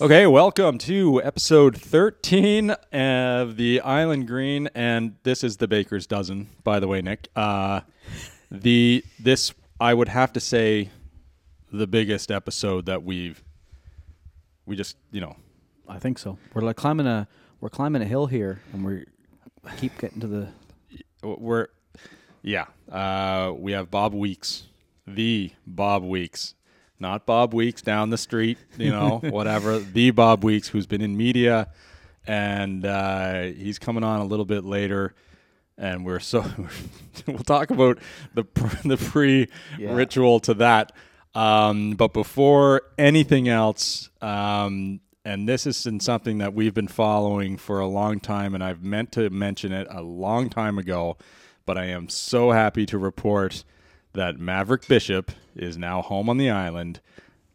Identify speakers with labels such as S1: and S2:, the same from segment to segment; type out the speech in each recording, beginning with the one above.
S1: Okay, welcome to episode 13 of the Island Green, and this is the Baker's Dozen, by the way, Nick. Uh, the this I would have to say the biggest episode that we've we just you know
S2: I think so. We're like climbing a we're climbing a hill here, and we keep getting to the.
S1: we're yeah uh, we have Bob Weeks, the Bob Weeks, not Bob Weeks down the street, you know, whatever. The Bob Weeks, who's been in media, and uh, he's coming on a little bit later. And we're so we'll talk about the the pre ritual to that. Um, but before anything else, um, and this is in something that we've been following for a long time, and I've meant to mention it a long time ago, but I am so happy to report that Maverick Bishop is now home on the island,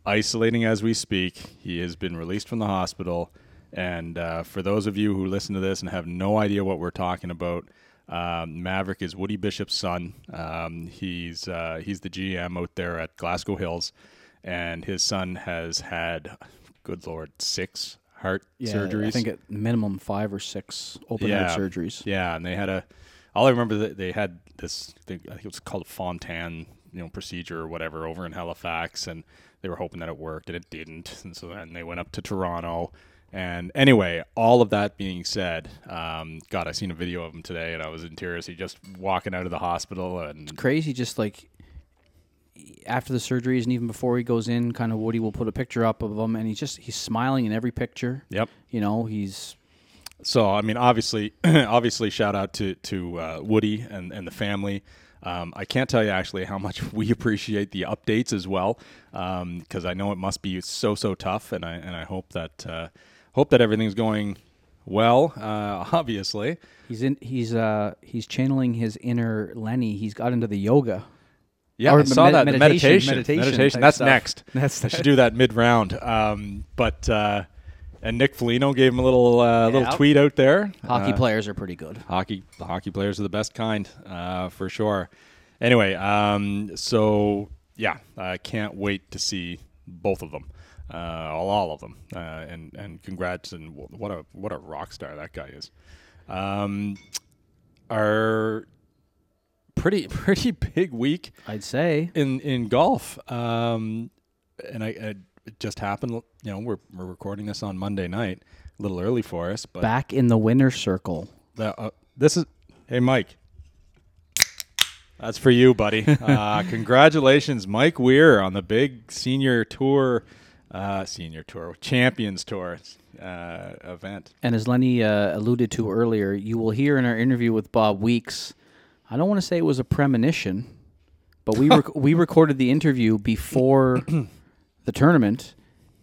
S1: isolating as we speak. He has been released from the hospital. And uh, for those of you who listen to this and have no idea what we're talking about, um, Maverick is Woody Bishop's son. Um, he's uh, he's the GM out there at Glasgow Hills, and his son has had, good lord, six heart
S2: Yeah,
S1: surgeries.
S2: I think at minimum five or six open heart surgeries.
S1: Yeah, and they had a. All I remember that they had this. Thing, I think it was called a Fontan, you know, procedure or whatever over in Halifax, and they were hoping that it worked, and it didn't. And so then they went up to Toronto. And anyway, all of that being said, um, God, I seen a video of him today, and I was in tears. He just walking out of the hospital, and
S2: Crazy, just like after the surgeries and even before he goes in, kind of Woody will put a picture up of him, and he's just he's smiling in every picture.
S1: yep.
S2: You know, he's
S1: So I mean, obviously, obviously, shout out to to uh, Woody and and the family. Um, I can't tell you actually how much we appreciate the updates as well, because I know it must be so so tough, and I and I hope that uh, hope that everything's going well. Uh, obviously,
S2: he's in he's uh he's channeling his inner Lenny. He's got into the yoga.
S1: yeah,
S2: Or
S1: I saw
S2: med-
S1: that the
S2: meditation,
S1: meditation,
S2: meditation
S1: That's
S2: stuff.
S1: next.
S2: That's
S1: I should do that mid round. Um, but uh, and Nick Foligno gave him a little uh, little tweet out there.
S2: Hockey
S1: Uh,
S2: players are pretty good.
S1: hockey hockey players are the best kind uh, for sure. Anyway, um, so yeah, I can't wait to see both of them, uh, all, all of them, uh, and and congrats and what a what a rock star that guy is. Um, our pretty pretty big week
S2: I'd say.
S1: in in golf, um, and I, I it just happened. You know, we're we're recording this on Monday night, a little early for us, but
S2: Back in the winner's circle.
S1: the, uh, this is hey Mike. That's for you, buddy. Uh, congratulations, Mike Weir, on the big senior tour, uh, senior tour, champions tour uh, event.
S2: And as Lenny uh, alluded to earlier, you will hear in our interview with Bob Weeks, I don't want to say it was a premonition, but we rec- we recorded the interview before the tournament,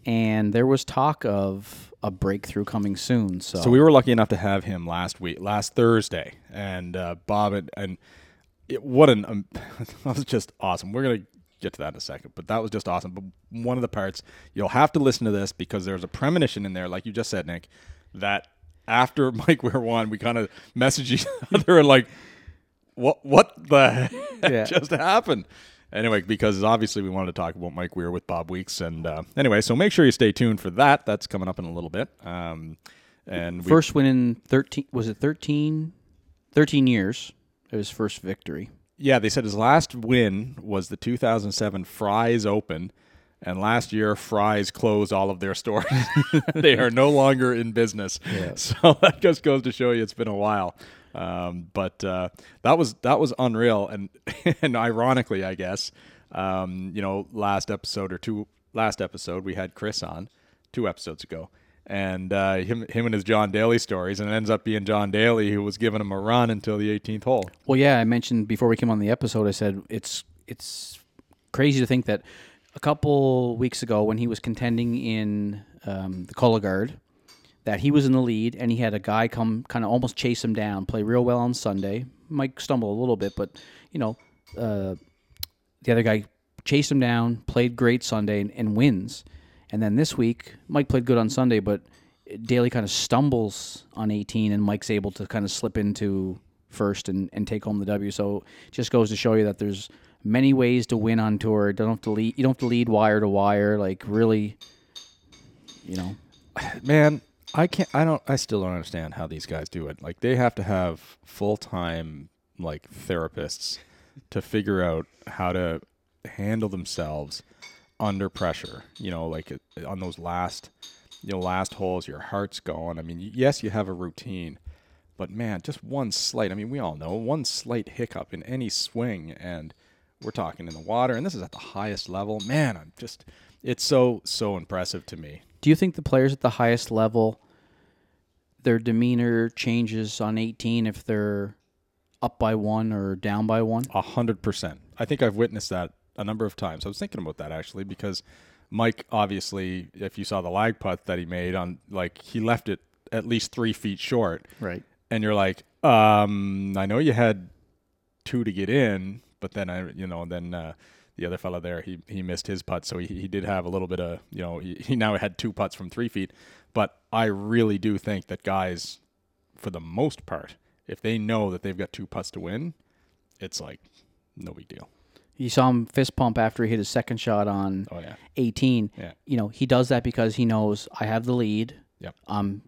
S2: and there was talk of a breakthrough coming soon. So,
S1: So we were lucky enough to have him last week, last Thursday, and uh, Bob and, and it, what an um, that was just awesome. We're gonna get to that in a second, but that was just awesome. But one of the parts you'll have to listen to this because there's a premonition in there, like you just said, Nick, that after Mike Weir won, we kind of messaged each other and like, what what the
S2: Yeah.
S1: just happened? Anyway, because obviously we wanted to talk about Mike Weir with Bob Weeks, and uh, anyway, so make sure you stay tuned for that. That's coming up in a little bit. Um, and
S2: first win in 13, was it 13? 13 years, it was first victory.
S1: Yeah, they said his last win was the 2007 Fry's Open, and last year Fry's closed all of their stores. they are no longer in business. So that just goes to show you it's been a while. Um, but uh, that was that was unreal, and and ironically, I guess, um, you know, last episode or two, last episode we had Chris on two episodes ago. And uh, him, him and his John Daly stories, and it ends up being John Daly who was giving him a run until the 18th hole.
S2: Well, yeah, I mentioned before we came on the episode. I said it's it's crazy to think that a couple weeks ago, when he was contending in um, the Cologuard, that he was in the lead and he had a guy come kind of almost chase him down, play real well on Sunday. Might stumble a little bit, but you know, uh, the other guy chased him down, played great Sunday, and, and wins. And then this week, Mike played good on Sunday, but Daly kind of stumbles on 18, and Mike's able to kind of slip into first and, and take home the W. So just goes to show you that there's many ways to win on tour. Don't have to lead. You don't have to lead wire to wire. Like really, you know.
S1: man, I can't. I don't. I still don't understand how these guys do it. Like they have to have full time like therapists to figure out how to handle themselves under pressure. You know, like on those last, you know, last holes, your heart's going. I mean, yes, you have a routine, but man, just one slight. I mean, we all know one slight hiccup in any swing, and we're talking in the water, and this is at the highest level. Man, I'm just. It's so so impressive to me.
S2: Do you think the players at the highest level, their demeanor changes on 18 if they're up by one or down by one?
S1: A hundred percent. I think I've witnessed that a number of times. I was thinking about that actually because Mike, obviously, if you saw the lag putt that he made on, like he left it at least three feet short,
S2: Right.
S1: and you're like, um, I know you had two to get in, but then I, you know, then uh, the other fellow there, he he missed his putt, so he, he did have a little bit of, you know, he, he now had two putts from three feet. But I really do think that guys, for the most part, if they know that they've got two putts to win, it's like no big deal.
S2: You saw him fist pump after he hit his second shot on
S1: Oh yeah,
S2: 18.
S1: Yeah.
S2: You know, he does that because he knows I have the lead.
S1: Yep.
S2: I'm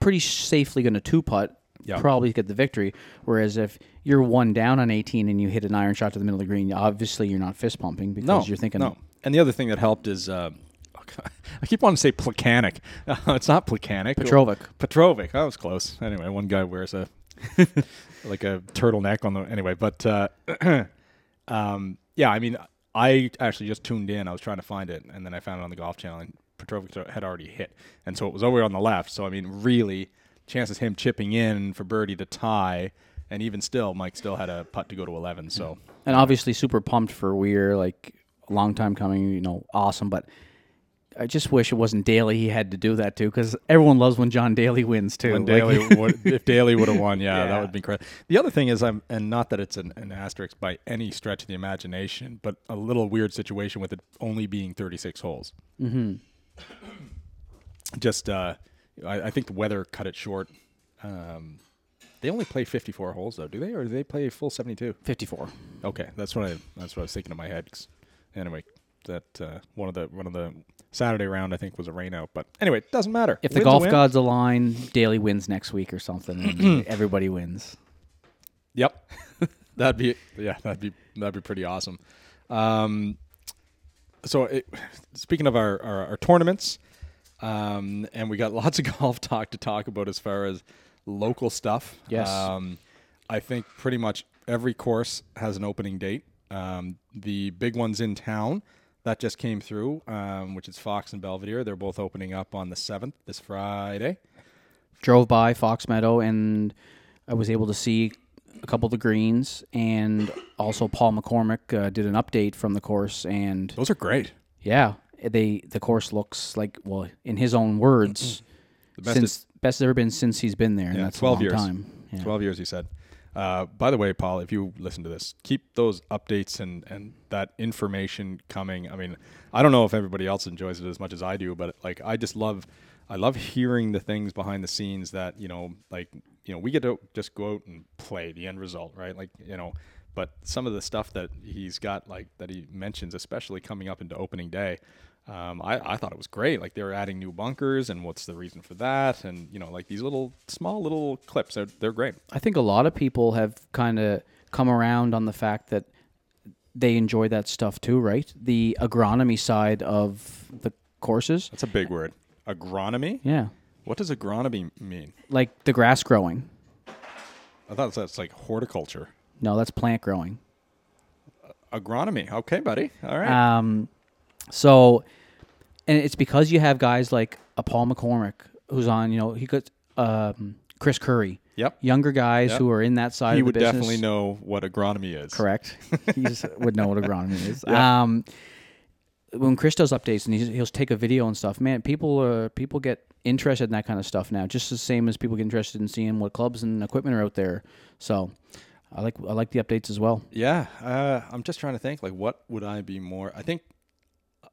S2: pretty safely going to two putt, Probably get the victory. Whereas if you're one down on 18 and you hit an iron shot to the middle of the green, obviously you're not fist pumping because
S1: no,
S2: you're thinking,
S1: no. And the other thing that helped is. Uh, I keep wanting to say Placanic. it's not Placanic.
S2: Petrovic.
S1: Petrovic. That was close. Anyway, one guy wears a like a turtleneck on the anyway, but uh, um, yeah, I mean, I actually just tuned in. I was trying to find it, and then I found it on the Golf Channel, and Petrovic had already hit, and so it was over on the left. So I mean, really, chances him chipping in for birdie to tie, and even still, Mike still had a putt to go to eleven. So
S2: and obviously super pumped for Weir, like a long time coming, you know, awesome. But I just wish it wasn't Daly he had to do that too, because everyone loves when John Daly wins too.
S1: when
S2: Like,
S1: Daly would, if Daly would have won, yeah,
S2: Yeah.
S1: that would be incredible. The other thing is, I'm and not that it's an, an asterisk by any stretch of the imagination, but a little weird situation with it only being 36 holes.
S2: mm-hmm.
S1: Just, uh, I, I think the weather cut it short. Um, they only play 54 holes though, do they, or do they play full 72?
S2: 54.
S1: Okay, that's what I that's what I was thinking in my head. 'cause anyway, that uh, one of the one of the Saturday round I think was a rain out, but anyway, it doesn't matter.
S2: If the
S1: Win's
S2: golf gods align, Daly wins next week or something, and everybody wins.
S1: Yep, that'd be yeah, that'd be that'd be pretty awesome. Um, so it, speaking of our, our, our tournaments, um, and we got lots of golf talk to talk about as far as local stuff.
S2: Yes.
S1: um, I think pretty much every course has an opening date. Um, the big ones in town that just came through, um, which is Fox and Belvedere. They're both opening up on the seventh this Friday.
S2: Drove by Fox Meadow, and I was able to see a couple of the greens, and also Paul McCormick uh, did an update from the course, and
S1: Those are great.
S2: yeah, they the course looks like well, in his own words,
S1: The best
S2: since best it's ever been since he's been there, and
S1: Yeah,
S2: that's
S1: 12
S2: a long
S1: years.
S2: time. Yeah.
S1: 12 years, he said. Uh, by the way, Paul, if you listen to this, keep those updates and, and that information coming. I mean, I don't know if everybody else enjoys it as much as I do, but like I just love, I love hearing the things behind the scenes that you know, like you know, we get to just go out and play the end result, right? Like you know, but some of the stuff that he's got, like that he mentions, especially coming up into opening day. Um, I, I thought it was great. Like they were adding new bunkers, and what's the reason for that? And you know, like these little small little clips, they're they're great.
S2: I think a lot of people have kind of come around on the fact that they enjoy that stuff too, right? The agronomy side of the courses.
S1: That's a big word. Agronomy?
S2: Yeah.
S1: What does agronomy mean?
S2: Like the grass growing.
S1: I thought that's like horticulture.
S2: No, that's plant growing.
S1: Agronomy. Okay, buddy. All right.
S2: Um, so, and it's because you have guys like a Paul McCormick who's on, you know, he got um, Chris Curry,
S1: yep.
S2: younger guys
S1: Yep.
S2: who are in that side
S1: He
S2: of the
S1: would
S2: business.
S1: definitely know what agronomy is.
S2: Correct. he would know what agronomy is. Um, when Chris does updates and he's, he'll take a video and stuff, man, people uh, people get interested in that kind of stuff now, just the same as people get interested in seeing what clubs and equipment are out there. So, I like I like the updates as well.
S1: Yeah. Uh, I'm just trying to think. Like, what would I be more? I think,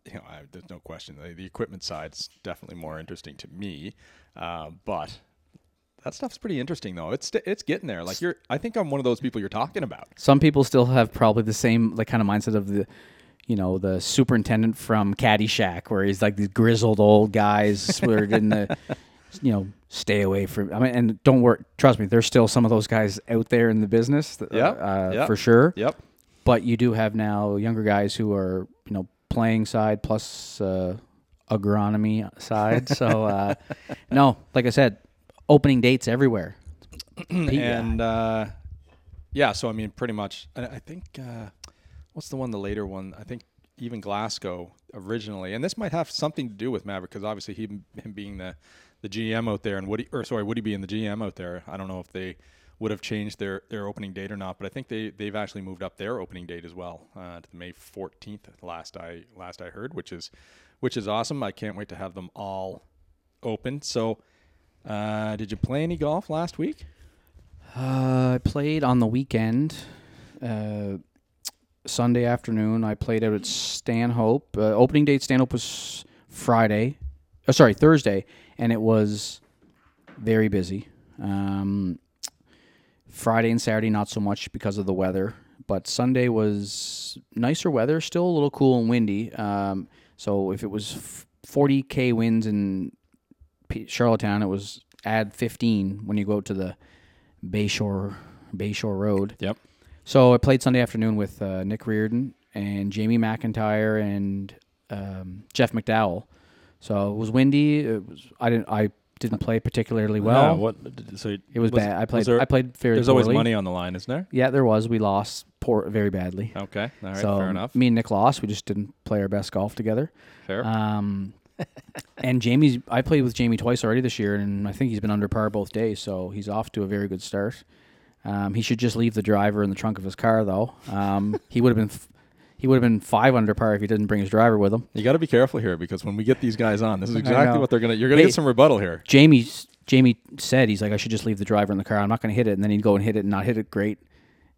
S1: you know, I, there's no question. The, the equipment side's definitely more interesting to me. Uh, but that stuff's pretty interesting, though. It's it's getting there. Like you're. I think I'm one of those people you're talking about.
S2: Some people still have probably the same like kind of mindset of the, you know, the superintendent from Caddyshack, where he's like these grizzled old guys who are in the, you know, stay away from. I mean, and don't work. Trust me, there's still some of those guys out there in the business,
S1: Yeah,
S2: uh,
S1: yeah.
S2: for sure.
S1: Yep.
S2: But you do have now younger guys who are, you know, playing side plus uh, agronomy side. so, uh, no, like I said, opening dates everywhere.
S1: and uh, yeah, so I mean, pretty much. I, I think uh, what's the one, the later one? I think even Glasgow originally, and this might have something to do with Maverick because obviously he, him being the the GM out there, and Woody, or sorry, Woody being the GM out there. I don't know if they would have changed their, their opening date or not, but I think they they've actually moved up their opening date as well uh, to the May 14th. Last I last I heard, which is which is awesome. I can't wait to have them all open. So, uh, did you play any golf last week?
S2: Uh, I played on the weekend. Uh, Sunday afternoon, I played out at Stanhope. Uh, opening date Stanhope was Friday. Oh, sorry, Thursday, and it was very busy. Um, Friday and Saturday, not so much because of the weather, but Sunday was nicer weather, still a little cool and windy. Um, so if it was 40k winds in P- Charlottetown, it was add 15 when you go out to the Bayshore Bayshore Road.
S1: Yep.
S2: So I played Sunday afternoon with uh, Nick Reardon and Jamie McIntyre and um, Jeff McDowell. So it was windy. It was I didn't I didn't play particularly well.
S1: Yeah, what? So
S2: It was, bad. I played.
S1: there-
S2: I played very.
S1: there's always money on the line, isn't there?
S2: Yeah, there was. We lost poor very badly.
S1: Okay, all right,
S2: so
S1: fair enough.
S2: me and Nick lost. We just didn't play our best golf together.
S1: Fair.
S2: Um, and Jamie's. I played with Jamie twice already this year, and I think he's been under par both days. So he's off to a very good start. Um, he should just leave the driver in the trunk of his car, though. Um, he would have been. F- he would have been five under par if he didn't bring his driver with him.
S1: you got to be careful here because when we get these guys on, this is exactly what they're gonna. You're gonna
S2: Hey.
S1: get some rebuttal here.
S2: Jamie's Jamie said he's like I should just leave the driver in the car. I'm not going to hit it, and then he'd go and hit it and not hit it great.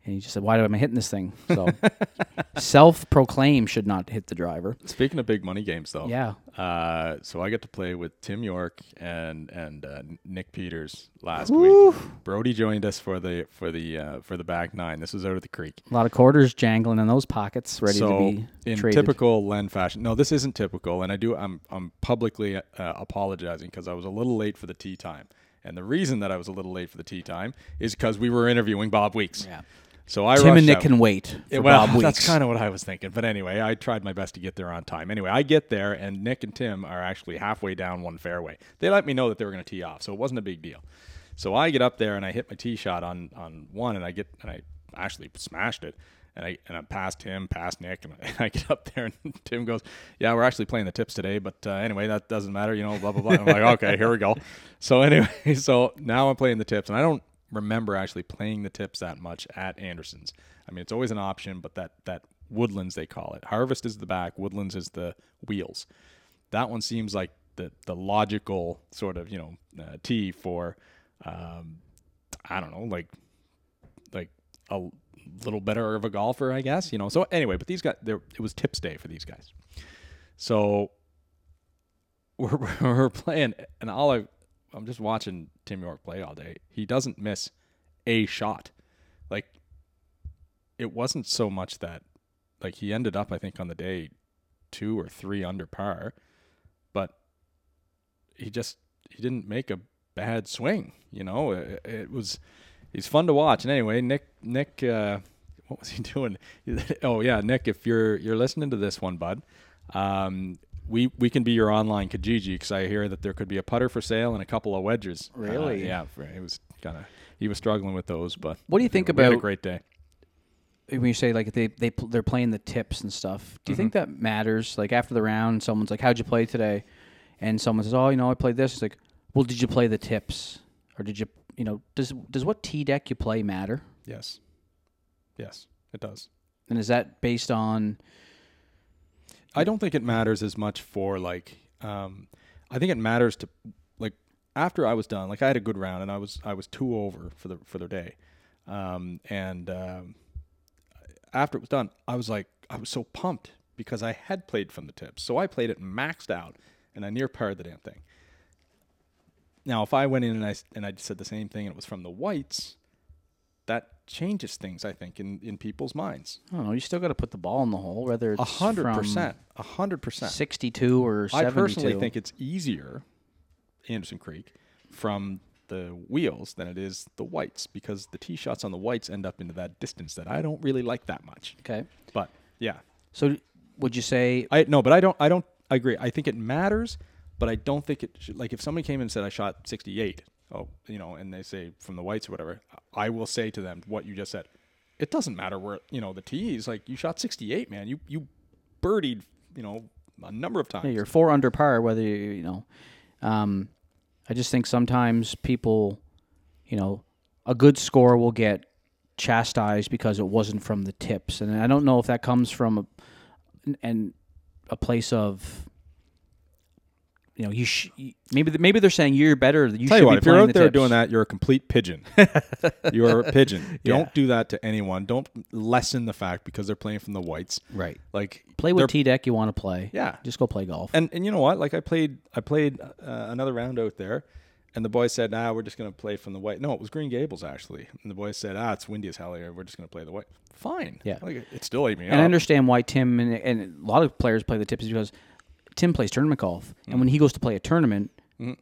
S2: And he just said, "Why am I hitting this thing?" So self-proclaim should not hit the driver.
S1: Speaking of big money games, though,
S2: Yeah,
S1: Uh, so I get to play with Tim York and and uh, Nick Peters last week. Brody joined us for the for the uh, for the back nine. This was out of the creek.
S2: a lot of quarters jangling in those pockets, ready
S1: so
S2: to be
S1: in
S2: traded.
S1: typical Len fashion, no, this isn't typical, and I do. I'm I'm publicly uh, apologizing because I was a little late for the tee time, and the reason that I was a little late for the tee time is because we were interviewing Bob Weeks.
S2: Yeah.
S1: So I
S2: Tim and Nick
S1: out.
S2: can wait
S1: well, that's kind of what I was thinking. But anyway, I tried my best to get there on time. Anyway, I get there, and Nick and Tim are actually halfway down one fairway. They let me know that they were going to tee off, so it wasn't a big deal. So I get up there and I hit my tee shot on on one, and I get and I actually smashed it. And I and I passed him, past Nick, and I, and I get up there, and Tim goes, "Yeah, we're actually playing the tips today, but uh, anyway, that doesn't matter, you know." Blah blah blah. I'm like, "Okay, here we go." So anyway, so now I'm playing the tips, and I don't remember actually playing the tips that much at Anderson's. I mean, it's always an option, but that that Woodlands they call it. Harvest is the back, Woodlands is the wheels. That one seems like the the logical sort of you know uh, tee for um, I don't know like like a little better of a golfer, I guess. You know. So anyway, but these guys, there it was tips day for these guys. So we're we're playing, and all I I'm just watching Tim York play all day. He doesn't miss a shot. Like it wasn't so much that like he ended up I think on the day two or three under par, but he just he didn't make a bad swing. You know, it, it was he's fun to watch. And anyway, Nick Nick uh, what was he doing? oh yeah, Nick, if you're you're listening to this one, bud, um, we we can be your online Kijiji because I hear that there could be a putter for sale and a couple of wedges. Uh,
S2: Really?
S1: yeah, for, it was kind of he was struggling with those, but
S2: What do you think
S1: we had a great day?
S2: when you say like they they pl- they're playing the tips and stuff. Do you think
S1: Mm-hmm.
S2: that matters? Like after the round, someone's like, "How'd you play today?" And someone says, "Oh, you know, I played this." It's like, "Well, did you play the tips, or did you, you know, does does what tee deck you play matter?
S1: Yes, yes, it does.
S2: And is that based on
S1: I don't think it matters as much for like um I think it matters to like after I was done, like I had a good round and I was I was two over for the for the day. Um and um after it was done, I was like I was so pumped because I had played from the tips. So I played it maxed out and I near parred the damn thing. Now, if I went in and I and I said the same thing and it was from the whites, that changes things. I think in in people's minds.
S2: I don't know. You still got to put the ball in the hole, whether it's
S1: A hundred percent, hundred percent.
S2: 62 or
S1: seventy-two.
S2: I
S1: personally think it's easier, Anderson Creek, from the wheels than it is the whites because the tee shots on the whites end up into that distance that I don't really like that much.
S2: okay.
S1: But yeah,
S2: So would you say
S1: I no, but I don't. I don't I agree. I think it matters, but I don't think it should. Like if somebody came and said I shot 68, oh, you know, and they say from the whites or whatever, I will say to them what you just said. It doesn't matter where you know the tees. Like you shot 68, man. You you birdied, you know, a number of times.
S2: yeah, you're four under par, whether you, you know? Um, I just think sometimes people, you know, a good score will get chastised because it wasn't from the tips, and I don't know if that comes from a, and a place of. You know, you, sh- maybe maybe they're saying you're better. You
S1: Tell
S2: should
S1: you what,
S2: be
S1: if you're out
S2: the
S1: there
S2: tips.
S1: doing that, you're a complete pigeon. you're a pigeon.
S2: Yeah.
S1: Don't do that to anyone. Don't lessen the fact because they're playing from the whites.
S2: right?
S1: Like
S2: Play with tee deck you want to play.
S1: Yeah.
S2: just go play golf.
S1: And and you know what? Like I played I played uh, another round out there, and the boys said, "Ah, we're just gonna play from the white." No, it was Green Gables actually. And the boys said, "Ah, it's windy as hell here. We're just gonna play the white." Fine.
S2: Yeah.
S1: Like it still ate me
S2: And I understand why Tim and, and a lot of players play the tips because Tim plays tournament golf, and when he goes to play a tournament,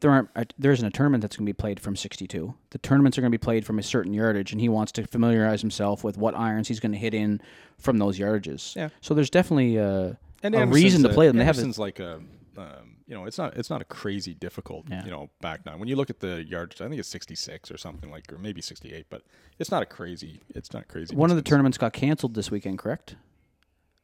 S2: there aren't uh, there isn't a tournament that's going to be played from 62. The tournaments are going to be played from a certain yardage, and he wants to familiarize himself with what irons he's going to hit in from those yardages.
S1: Yeah.
S2: So there's definitely uh,
S1: And
S2: a
S1: Anderson's
S2: reason to
S1: a-
S2: play them. They have a,
S1: Anderson's like a, um, you know, it's not it's not a crazy difficult,
S2: Yeah.
S1: you know, back nine. When you look at the yardage, I think it's 66 or something like, or maybe 68, but it's not a crazy. It's not crazy.
S2: one of the
S1: distance.
S2: tournaments got canceled this weekend, correct?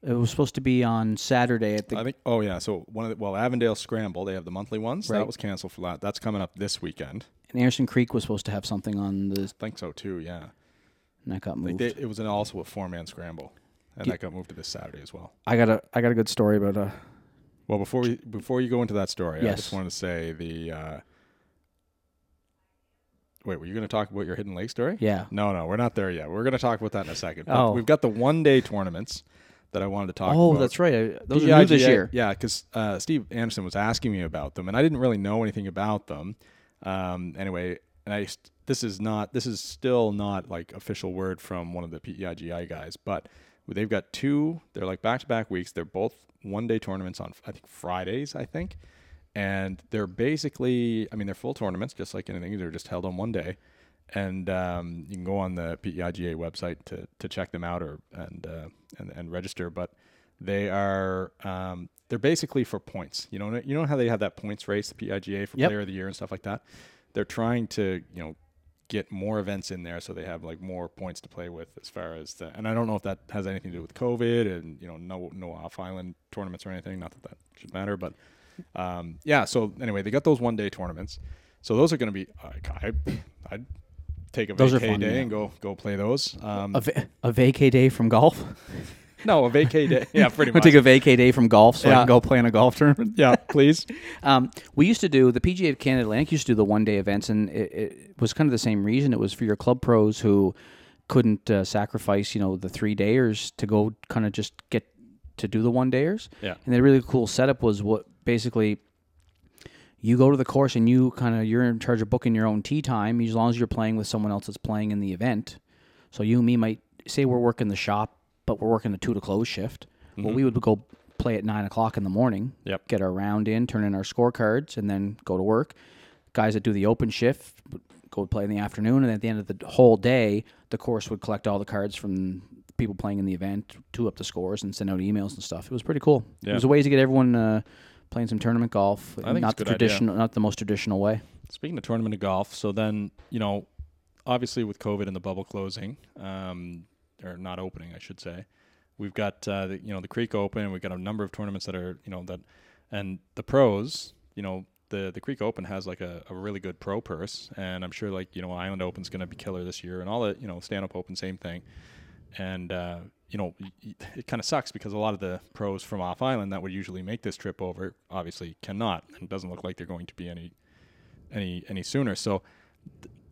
S2: It was supposed to be on Saturday at the
S1: I think. Oh yeah. So one of the well, Avondale Scramble. They have the monthly ones.
S2: Right.
S1: That was canceled for that. That's coming up this weekend.
S2: and Anderson Creek was supposed to have something on the
S1: I think so too. Yeah.
S2: and that got moved.
S1: they, it was an, also a four man scramble, and that got moved to this Saturday as well.
S2: I got a I got a good story about uh
S1: Well, before we before you go into that story, I just wanted to say the. Uh, wait, were you going to talk about your Hidden Lake story?
S2: yeah
S1: No, no, we're not there yet. We're going to talk about that in a second. But
S2: Oh.
S1: we've got the one day tournaments that I wanted to talk about.
S2: oh
S1: about.
S2: that's right I, those are new this year
S1: Yeah, because uh, Steve Anderson was asking me about them, and I didn't really know anything about them. Um, anyway, and I this is not this is still not like official word from one of the PEIGA guys, but they've got two. They're like back to back weeks. They're both one day tournaments on I think Fridays, I think, and they're basically I mean they're full tournaments just like anything. They're just held on one day. And um, you can go on the PEIGA website to, to check them out or and, uh, and and register. But they are um, they're basically for points. You know, you know how they have that points race, the PIGA for
S2: Yep.
S1: Player of the Year and stuff like that. They're trying to you know get more events in there so they have like more points to play with as far as the. And I don't know if that has anything to do with COVID and you know no no off island tournaments or anything. Not that that should matter, but um, yeah. So anyway, they got those one day tournaments. So those are going to be. I I'd take a
S2: Those
S1: vacay
S2: fun,
S1: day
S2: yeah.
S1: and go go play those. Um,
S2: a, va- a vacay day from golf
S1: no, a vacay day. Yeah, pretty much.
S2: take a vacay day from golf so I
S1: Yeah.
S2: can go play in a golf tournament.
S1: yeah, please.
S2: Um, we used to do the PGA of Canada Atlantic used to do the one day events, and it, it was kind of the same reason. It was for your club pros who couldn't uh, sacrifice, you know, the three dayers to go kind of just get to do the one dayers.
S1: Yeah.
S2: And the really cool setup was what basically you go to the course and you kind of you're in charge of booking your own tee time as long as you're playing with someone else that's playing in the event. So you and me might say we're working the shop, but we're working a two to close shift. Well, we would go play at nine o'clock in the morning.
S1: Yep.
S2: Get our round in, turn in our scorecards, and then go to work. Guys that do the open shift would go play in the afternoon, and at the end of the whole day, the course would collect all the cards from people playing in the event, two up the scores, and send out emails and stuff. It was pretty cool.
S1: Yeah.
S2: It was a way to get everyone uh, playing some tournament golf.
S1: I think
S2: not
S1: it's a
S2: the
S1: good idea.
S2: traditional, not the most traditional way.
S1: Speaking of tournament of golf, so then you know, obviously with COVID and the bubble closing, um, or not opening, I should say, we've got uh, the, you know the Creek Open, we've got a number of tournaments that are you know that, and the pros, you know. The, the Creek Open has like a, a really good pro purse, and I'm sure like you know Island Open's going to be killer this year, and all the you know Stanhope Open same thing, and uh, you know it kind of sucks because a lot of the pros from off island that would usually make this trip over obviously cannot, and it doesn't look like they're going to be any any any sooner. So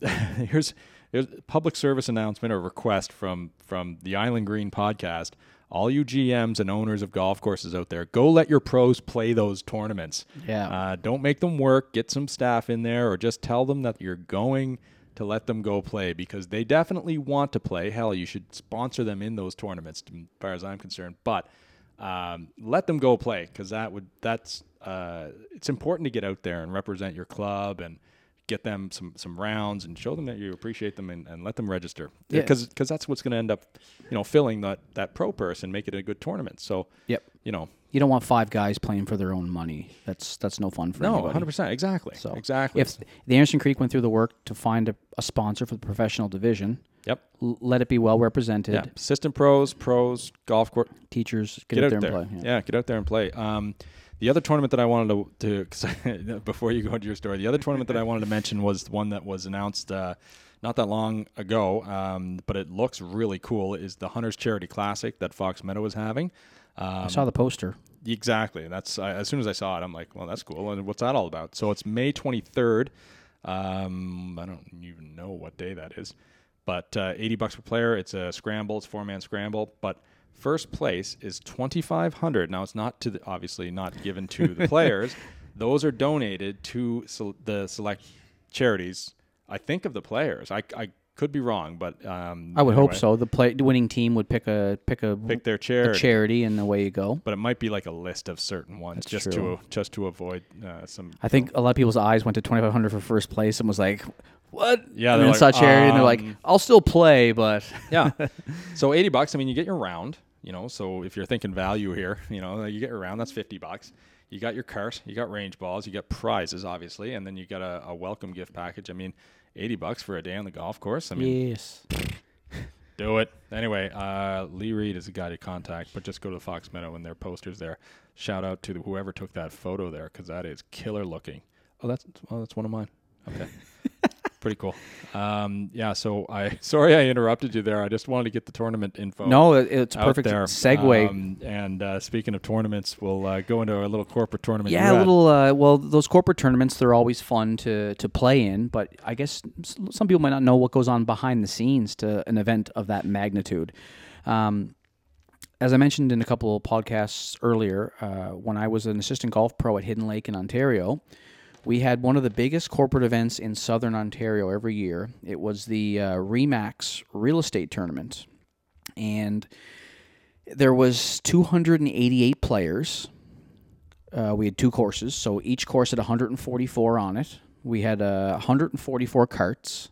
S1: here's here's a public service announcement or request from from the Island Green podcast. All you GMs and owners of golf courses out there, go let your pros play those tournaments.
S2: Yeah.
S1: Uh, don't make them work. Get some staff in there, or just tell them that you're going to let them go play because they definitely want to play. Hell, you should sponsor them in those tournaments, as far as I'm concerned. But um, let them go play because that would that's uh, it's important to get out there and represent your club and get them some some rounds and show them that you appreciate them and, and let them register
S2: Yeah.
S1: because that's what's going to end up you know filling that that pro purse and make it a good tournament. So
S2: Yep.
S1: you know
S2: You don't want five guys playing for their own money. That's that's no fun for
S1: no
S2: anybody.
S1: 100 percent exactly
S2: So
S1: exactly
S2: If the Anderson Creek went through the work to find a, a sponsor for the professional division,
S1: yep
S2: l- let it be well represented.
S1: yeah assistant pros pros golf court
S2: Teachers get,
S1: get,
S2: out
S1: out
S2: there,
S1: there.
S2: and play.
S1: Yeah. get out there and play. Um, the other tournament that I wanted to, to before you go into your story, the other tournament that I wanted to mention was one that was announced uh, not that long ago, um, but it looks really cool. Is the Hunters Charity Classic that Fox Meadow is having? Um,
S2: I saw the poster.
S1: Exactly. That's I, as soon as I saw it, I'm like, well, that's cool. And what's that all about? So it's May 23rd. Um, I don't even know what day that is, but uh, 80 bucks per player. It's a scramble. It's four man scramble. But first place is 2,500. Now it's not to the obviously not given to the players. Those are donated to the select charities. I think of the players. I, I could be wrong, but um,
S2: I would hope so. The play the winning team would pick a pick a,
S1: Pick their
S2: a
S1: charity
S2: charity, and away you go.
S1: but it might be like a list of certain ones
S2: That's
S1: just
S2: true.
S1: to just to avoid uh, some.
S2: I think a lot of people's eyes went to twenty five hundred for first place and was like, "What?"
S1: Yeah,
S2: and
S1: they're
S2: then saw
S1: like,
S2: charity, and they're like,
S1: um,
S2: "I'll still play, but
S1: yeah. So eighty bucks. I mean, you get your round. You know, so if you're thinking value here, you know, you get your round. That's fifty bucks. You got your cart. You got range balls. You got prizes, obviously, and then you got a, a welcome gift package. I mean, eighty bucks for a day on the golf course. I mean,
S2: yes."
S1: do it anyway. Uh, Lee Reed is a guy to contact, but just go to the Fox Meadow and their posters there. Shout out to whoever took that photo there because that is killer looking. Oh, that's well, that's one of mine. Okay, pretty cool. Um, yeah. So I sorry I interrupted you there. I just wanted to get the tournament info.
S2: No, it, it's a perfect
S1: there.
S2: segue.
S1: Um, and uh, speaking of tournaments, we'll uh, go into a little corporate tournament.
S2: yeah, a little. Uh, well, those corporate tournaments they're always fun to to play in, but I guess some people might not know what goes on behind the scenes to an event of that magnitude. Um, as I mentioned in a couple of podcasts earlier, uh, when I was an assistant golf pro at Hidden Lake in Ontario, we had one of the biggest corporate events in southern Ontario every year. It was the uh, Remax Real Estate Tournament, and there was 288 players. Uh, we had two courses, so each course had 144 on it. We had uh, 144 carts.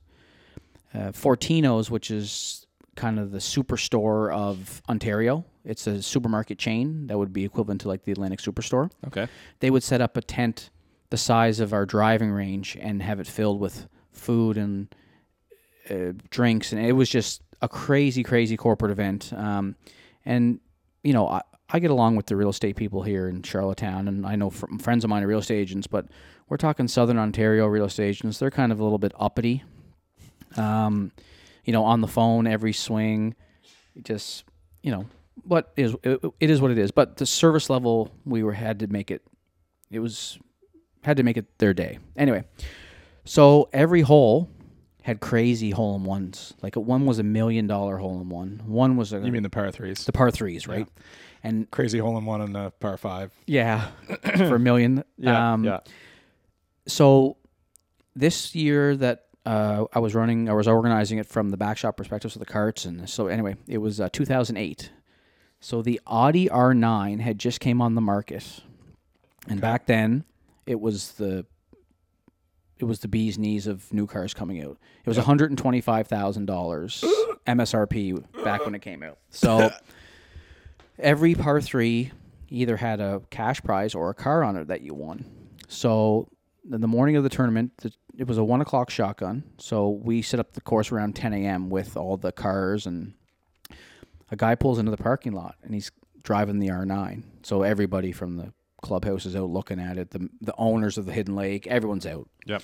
S2: Uh, Fortino's, which is kind of the superstore of Ontario. It's a supermarket chain that would be equivalent to like the Atlantic Superstore.
S1: Okay.
S2: They would set up a tent the size of our driving range and have it filled with food and uh, drinks, and it was just a crazy, crazy corporate event. Um, and you know, I, I get along with the real estate people here in Charlottetown, and I know friends of mine are real estate agents, but we're talking Southern Ontario real estate agents. They're kind of a little bit uppity. Um, you know, on the phone every swing, just you know, what is it, it is what it is. But the service level we were had to make it. It was had to make it their day. Anyway, so every hole had crazy hole in ones. Like one was a million dollar hole in one. One was a
S1: You mean the par threes?
S2: the par threes, right? And
S1: Crazy hole in one on the par five.
S2: yeah, for a million.
S1: Yeah.
S2: Um,
S1: yeah.
S2: So this year that uh, I was running, I was organizing it from the backshop perspective, so the carts, and so anyway, it was uh, 2008. So the Audi R9 had just came on the market, and back then it was the it was the bee's knees of new cars coming out. It was one hundred and twenty five thousand dollars MSRP back when it came out. So every par three either had a cash prize or a car on it that you won. So in the morning of the tournament, the, it was a one o'clock shotgun. So we set up the course around 10 a.m. with all the cars, and a guy pulls into the parking lot and he's driving the R9. So everybody from the clubhouse is out looking at it. The the owners of the Hidden Lake, everyone's out.
S1: Yep.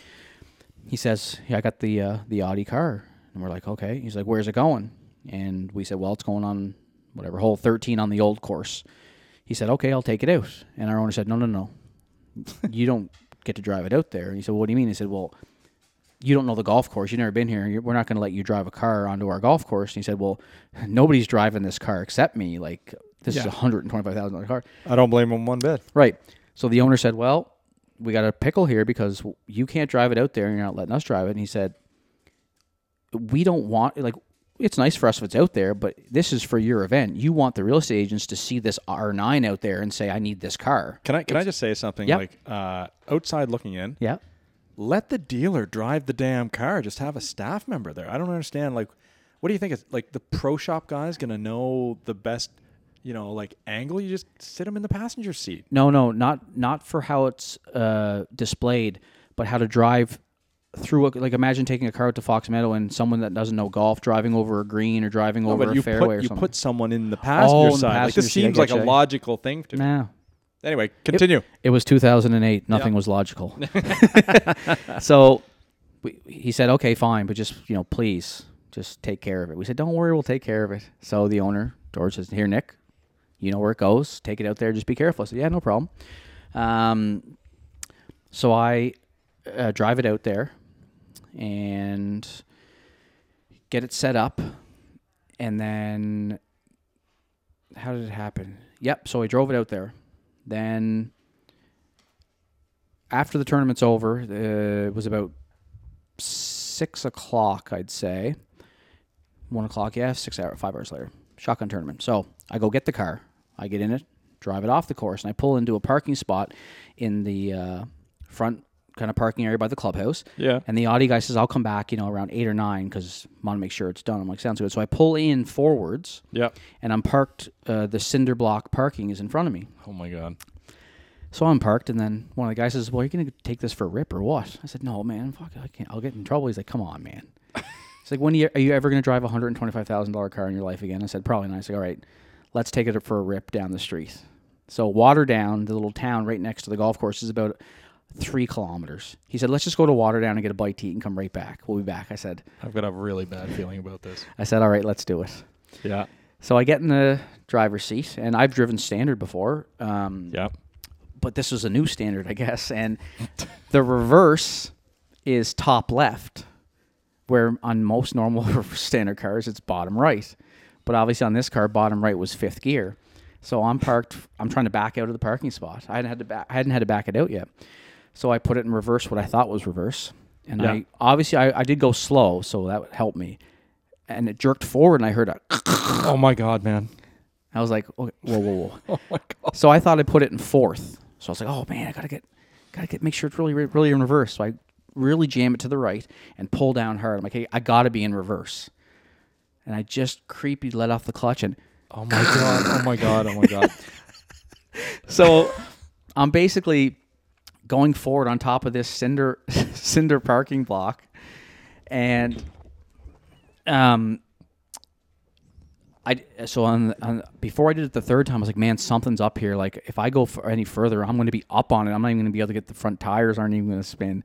S2: He says, "Yeah, I got the uh, the Audi car," and we're like, "Okay." He's like, "Where's it going?" And we said, "Well, it's going on whatever hole 13 on the old course." He said, "Okay, I'll take it out." And our owner said, "No, no, no, you don't get to drive it out there." And he said, well, "What do you mean?" He said, "Well." You don't know the golf course. You've never been here. We're not going to let you drive a car onto our golf course. And he said, "Well, nobody's driving this car except me. Like this is a hundred and twenty-five thousand dollar car."
S1: I don't blame him one bit.
S2: Right. So the owner said, "Well, we got a pickle here because you can't drive it out there, and you're not letting us drive it." And he said, we don't want like it's nice for us if it's out there, but this is for your event. You want the real estate agents to see this R9 out there and say, "I need this car."
S1: Can I can I just say something
S2: Yep.
S1: like uh, outside looking in?
S2: Yeah.
S1: Let the dealer drive the damn car. Just have a staff member there. I don't understand. Like, what do you think? It's like the pro shop guy is gonna know the best, you know, like angle? You just sit him in the passenger seat.
S2: No, no, not not for how it's uh, displayed, but how to drive through. A, like imagine taking a car out to Fox Meadow and someone that doesn't know golf driving over a green or driving over
S1: but
S2: a
S1: you
S2: fairway
S1: put
S2: or
S1: you
S2: something.
S1: put someone in the passenger
S2: Oh, in the
S1: side. like
S2: passenger
S1: this
S2: seat, I
S1: seems like a
S2: getcha.
S1: logical thing to.
S2: nah.
S1: Anyway, continue.
S2: It was 2008. Nothing was logical. so we, he said, "Okay, fine, but just you know, please, just take care of it." We said, "Don't worry, we'll take care of it." So the owner, George, says, "Here, Nick, you know where it goes. Take it out there. Just be careful." I said, "Yeah, no problem." Um, so I uh, drive it out there and get it set up, and then how did it happen? Yep. So I drove it out there. Then after the tournament's over, uh, it was about six o'clock, I'd say. One o'clock, yeah, six hour, five hours later. Shotgun tournament. So I go get the car. I get in it, drive it off the course, and I pull into a parking spot in the uh, front kind of parking area by the clubhouse.
S1: Yeah.
S2: And the Audi guy says, I'll come back, you know, around eight or nine because I want to make sure it's done. I'm like, sounds good. So I pull in forwards
S1: Yeah.
S2: and I'm parked. Uh, the cinder block parking is in front of me.
S1: Oh my god.
S2: So I'm parked, and then one of the guys says, "Well, you're gonna take this for a rip or what?" I said, "No, man, fuck, I can't. I'll get in trouble." He's like, "Come on, man." He's like, "When are you, are you ever gonna drive a hundred and twenty-five thousand dollar car in your life again?" I said, "Probably not." He's like, "All right, let's take it for a rip down the street." So Waterdown, the little town right next to the golf course, is about three kilometers. He said, "Let's just go to Waterdown and get a bite to eat and come right back. We'll be back." I said,
S1: I've got a really bad feeling about this.
S2: "I said, all right, let's do it."
S1: Yeah.
S2: So I get in the driver's seat, and I've driven standard before. Um,
S1: Yeah.
S2: but this was a new standard, I guess. And the reverse is top left, where on most normal standard cars it's bottom right. But obviously on this car, bottom right was fifth gear. So I'm parked. I'm trying to back out of the parking spot. I hadn't had to back. I hadn't had to back it out yet. So I put it in reverse, what I thought was reverse, and
S1: Yeah.
S2: I obviously I, I did go slow, so that helped me. And it jerked forward, and I heard a.
S1: Oh my god, man.
S2: I was like, okay, whoa, whoa, whoa.
S1: Oh my god.
S2: So I thought I put it in fourth. So I was like, oh man, I gotta get, gotta get, make sure it's really, really in reverse. So I really jam it to the right and pull down hard. I'm like, hey, I gotta be in reverse. And I just creepy let off the clutch, and
S1: Oh my god. Oh my god. Oh my god.
S2: so I'm basically going forward on top of this cinder cinder parking block, and um. I, so on, on before I did it the third time, I was like, man, something's up here. Like if I go for any further, I'm going to be up on it. I'm not even going to be able to get the front tires. Aren't even going to spin.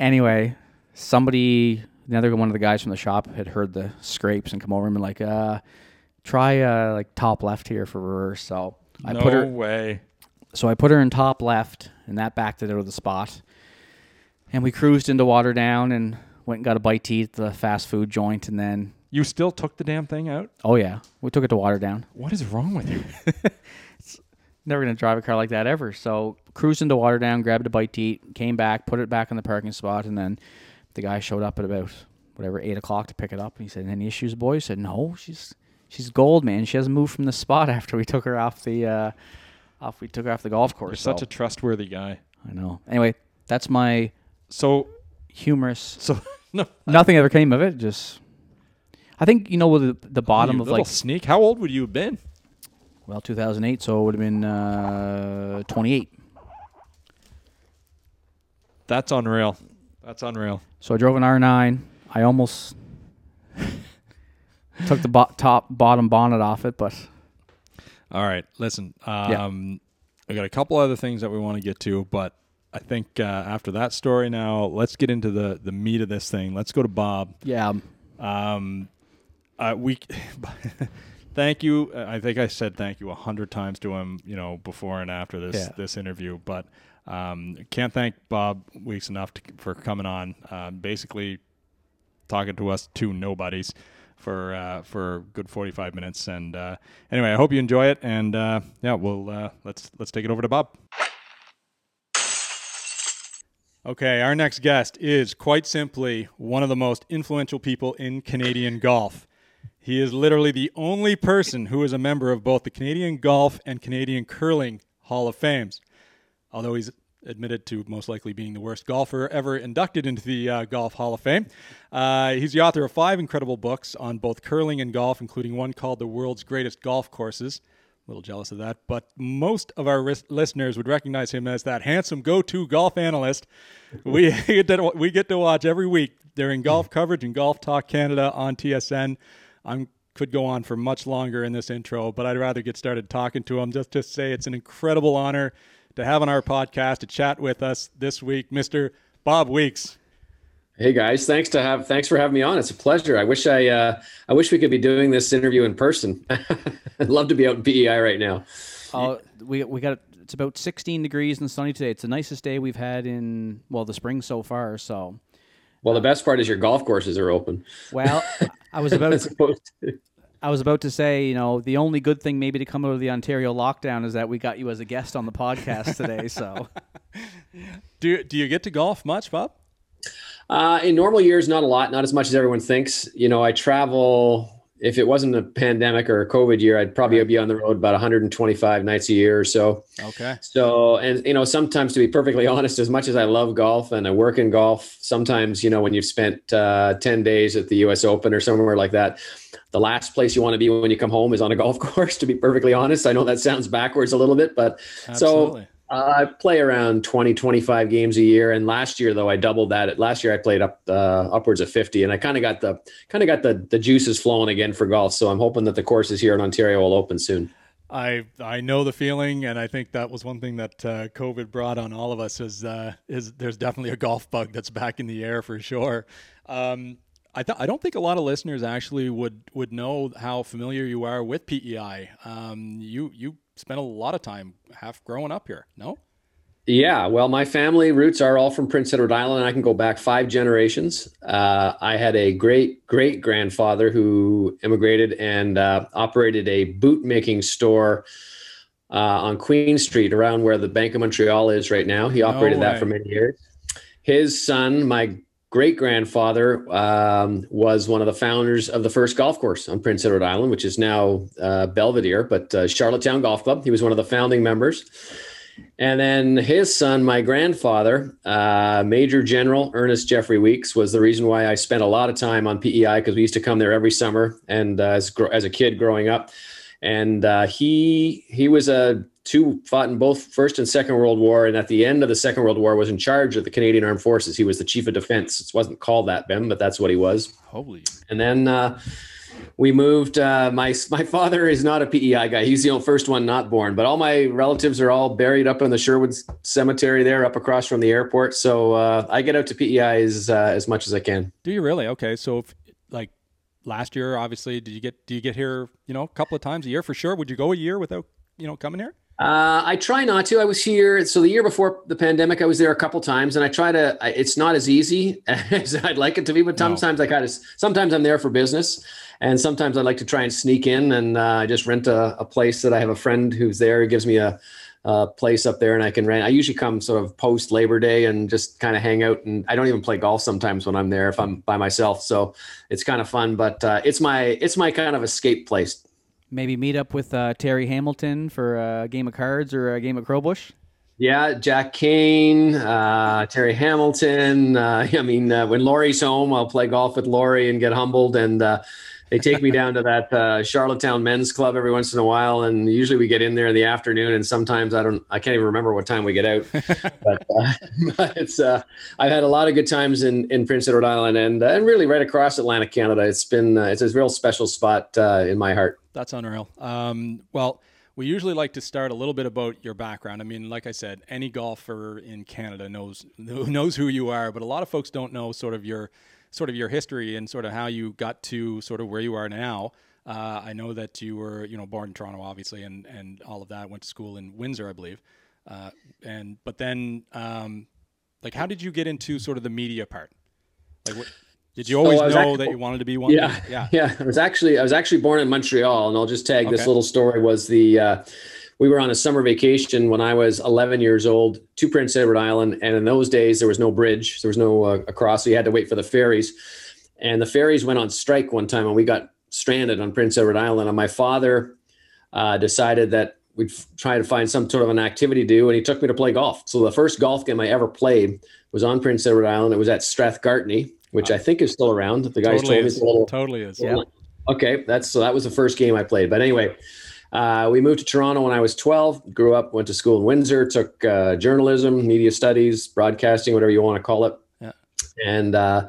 S2: anyway, somebody, another one of the guys from the shop had heard the scrapes and come over and been like, uh, try uh, like top left here for reverse. So I
S1: no
S2: put her,
S1: way.
S2: so I put her in top left, and that backed it out of the spot. And we cruised into Waterdown and went and got a bite to eat at the fast food joint, and then
S1: You still took the damn thing out?
S2: oh yeah, we took it to Waterdown.
S1: What is wrong with you?
S2: Never gonna drive a car like that ever. So cruised into Waterdown, grabbed a bite to eat, came back, put it back in the parking spot, and then the guy showed up at about whatever eight o'clock to pick it up. And he said, "Any issues, boy?" I said, "No, she's she's gold, man. She hasn't moved from the spot after we took her off the uh, off we took her off the golf course."
S1: You're such a trustworthy guy.
S2: I know. Anyway, that's my
S1: So
S2: humorous.
S1: so no
S2: Nothing ever came of it. Just I think you know with the, the bottom of like
S1: sneak. How old would you have been?
S2: well 2008, so it would have been uh, 28.
S1: That's unreal. That's unreal.
S2: So I drove an R9. I almost took the bo- top bottom bonnet off it, but
S1: All right, listen. Um, I got a couple other things that we want to get to, but I think uh, after that story, now let's get into the the meat of this thing. Let's go to Bob.
S2: yeah,
S1: Um, uh, we thank you. I think I said thank you a hundred times to him, you know, before and after this
S2: Yeah.
S1: this interview. But um, can't thank Bob Weeks enough to, for coming on. Um, basically, talking to us two nobodies for uh, for a good forty five minutes. And uh, anyway, I hope you enjoy it. And uh, yeah, we'll uh, let's let's take it over to Bob. Okay, our next guest is quite simply one of the most influential people in Canadian golf. He is literally the only person who is a member of both the Canadian Golf and Canadian Curling Hall of Fames. Although he's admitted to most likely being the worst golfer ever inducted into the uh, Golf Hall of Fame. Uh, he's the author of five incredible books on both curling and golf, including one called The World's Greatest Golf Courses. A little jealous of that, but most of our ris- listeners would recognize him as that handsome go-to golf analyst we get to, we get to watch every week during golf coverage and Golf Talk Canada on TSN. I could go on for much longer in this intro, but I'd rather get started talking to him. Just to say, it's an incredible honor to have on our podcast to chat with us this week, Mr. Bob Weeks.
S3: Hey guys, thanks to have thanks for having me on. It's a pleasure. I wish I uh, I wish we could be doing this interview in person. I'd love to be out in PEI right now.
S2: Uh, we we got it's about 16 degrees and sunny today. It's the nicest day we've had in well the spring so far. So,
S3: well, the best part is your golf courses are open.
S2: Well, I was about to, I was about to say, you know, the only good thing maybe to come out of the Ontario lockdown is that we got you as a guest on the podcast today. So,
S1: do do you get to golf much, Bob?
S3: Uh, in normal years, not a lot, not as much as everyone thinks. You know, I travel. If it wasn't a pandemic or a COVID year, I'd probably be on the road about 125 nights a year or so.
S1: Okay.
S3: So, and you know, sometimes to be perfectly honest, as much as I love golf and I work in golf, sometimes you know when you've spent uh, 10 days at the U.S. Open or somewhere like that, the last place you want to be when you come home is on a golf course. To be perfectly honest, I know that sounds backwards a little bit, but Absolutely. so uh, I play around 20, 25 games a year. And last year, though, I doubled that. Last year, I played up uh, upwards of 50, and I kind of got the kind of got the the juices flowing again for golf. So I'm hoping that the courses here in Ontario will open soon.
S1: I I know the feeling, and I think that was one thing that uh, COVID brought on all of us. Is uh, is there's definitely a golf bug that's back in the air for sure. Um, I th- I don't think a lot of listeners actually would would know how familiar you are with PEI. Um, you you spent a lot of time half growing up here. No.
S3: Yeah, well, my family roots are all from Prince Edward Island, I can go back five generations. Uh, I had a great great grandfather who immigrated and uh, operated a boot making store uh, on Queen Street, around where the Bank of Montreal is right now. He operated no that for many years. His son, my great grandfather um, was one of the founders of the first golf course on Prince Edward Island, which is now uh, Belvedere, but uh, Charlottetown Golf Club. He was one of the founding members. And then his son, my grandfather, uh, Major General Ernest Jeffrey Weeks, was the reason why I spent a lot of time on PEI because we used to come there every summer and uh, as, as a kid growing up. And uh, he he was a two fought in both first and second world war and at the end of the second world war was in charge of the canadian armed forces. He was the chief of defense. It wasn't called that ben but that's what he was.
S1: Holy.
S3: And then uh, we moved uh, my my father is not a pei guy. He's the first one not born but all my relatives are all buried up in the sherwood cemetery there up across from the airport. So uh, i get out to pei as, uh, as much as i can.
S1: Do you really? Okay. So if, like last year obviously did you get do you get here you know a couple of times a year for sure? Would you go a year without you know coming here
S3: uh, I try not to. I was here. So the year before the pandemic, I was there a couple times, and I try to. It's not as easy as I'd like it to be, but sometimes no. I kind of. Sometimes I'm there for business, and sometimes I like to try and sneak in and uh, just rent a, a, place that I have a friend who's there. He gives me a, a, place up there, and I can rent. I usually come sort of post Labor Day and just kind of hang out. And I don't even play golf sometimes when I'm there if I'm by myself. So it's kind of fun, but uh, it's my it's my kind of escape place
S2: maybe meet up with uh, Terry Hamilton for a game of cards or a game of Crowbush?
S3: Yeah, Jack Kane, uh, Terry Hamilton. Uh, I mean, uh, when Lori's home, I'll play golf with Lori and get humbled. And uh, they take me down to that uh, Charlottetown Men's Club every once in a while. And usually we get in there in the afternoon. And sometimes I don't, I can't even remember what time we get out. but, uh, but it's, I've had a lot of good times in, in Prince Edward Island and and really right across Atlantic Canada. It's been, it's a real special spot in my heart.
S1: That's unreal. Um, well, we usually like to start a little bit about your background. I mean, like I said, any golfer in Canada knows knows who you are, but a lot of folks don't know sort of your sort of your history and sort of how you got to sort of where you are now. Uh, I know that you were, you know, born in Toronto, obviously, and and all of that. Went to school in Windsor, I believe. Uh, and but then, um, like, how did you get into sort of the media part? Like, what? Did you always know actually, that you wanted to be one?
S3: Yeah, yeah, yeah. I was actually I was actually born in Montreal, and I'll just tag okay. this little story. Was the uh, we were on a summer vacation when I was 11 years old to Prince Edward Island, and in those days there was no bridge, there was no uh, across, so you had to wait for the ferries, and the ferries went on strike one time, and we got stranded on Prince Edward Island, and my father uh, decided that we'd f- try to find some sort of an activity to do, and he took me to play golf. So the first golf game I ever played was on Prince Edward Island. It was at Strathgartney, which I think is still around. The guys
S1: totally
S3: told
S1: is.
S3: me it's little
S1: totally is.
S2: Yeah.
S3: Okay, that's so that was the first game I played. But anyway, uh, we moved to Toronto when I was 12. Grew up, went to school in Windsor, took uh, journalism, media studies, broadcasting, whatever you want to call it.
S1: Yeah.
S3: And uh,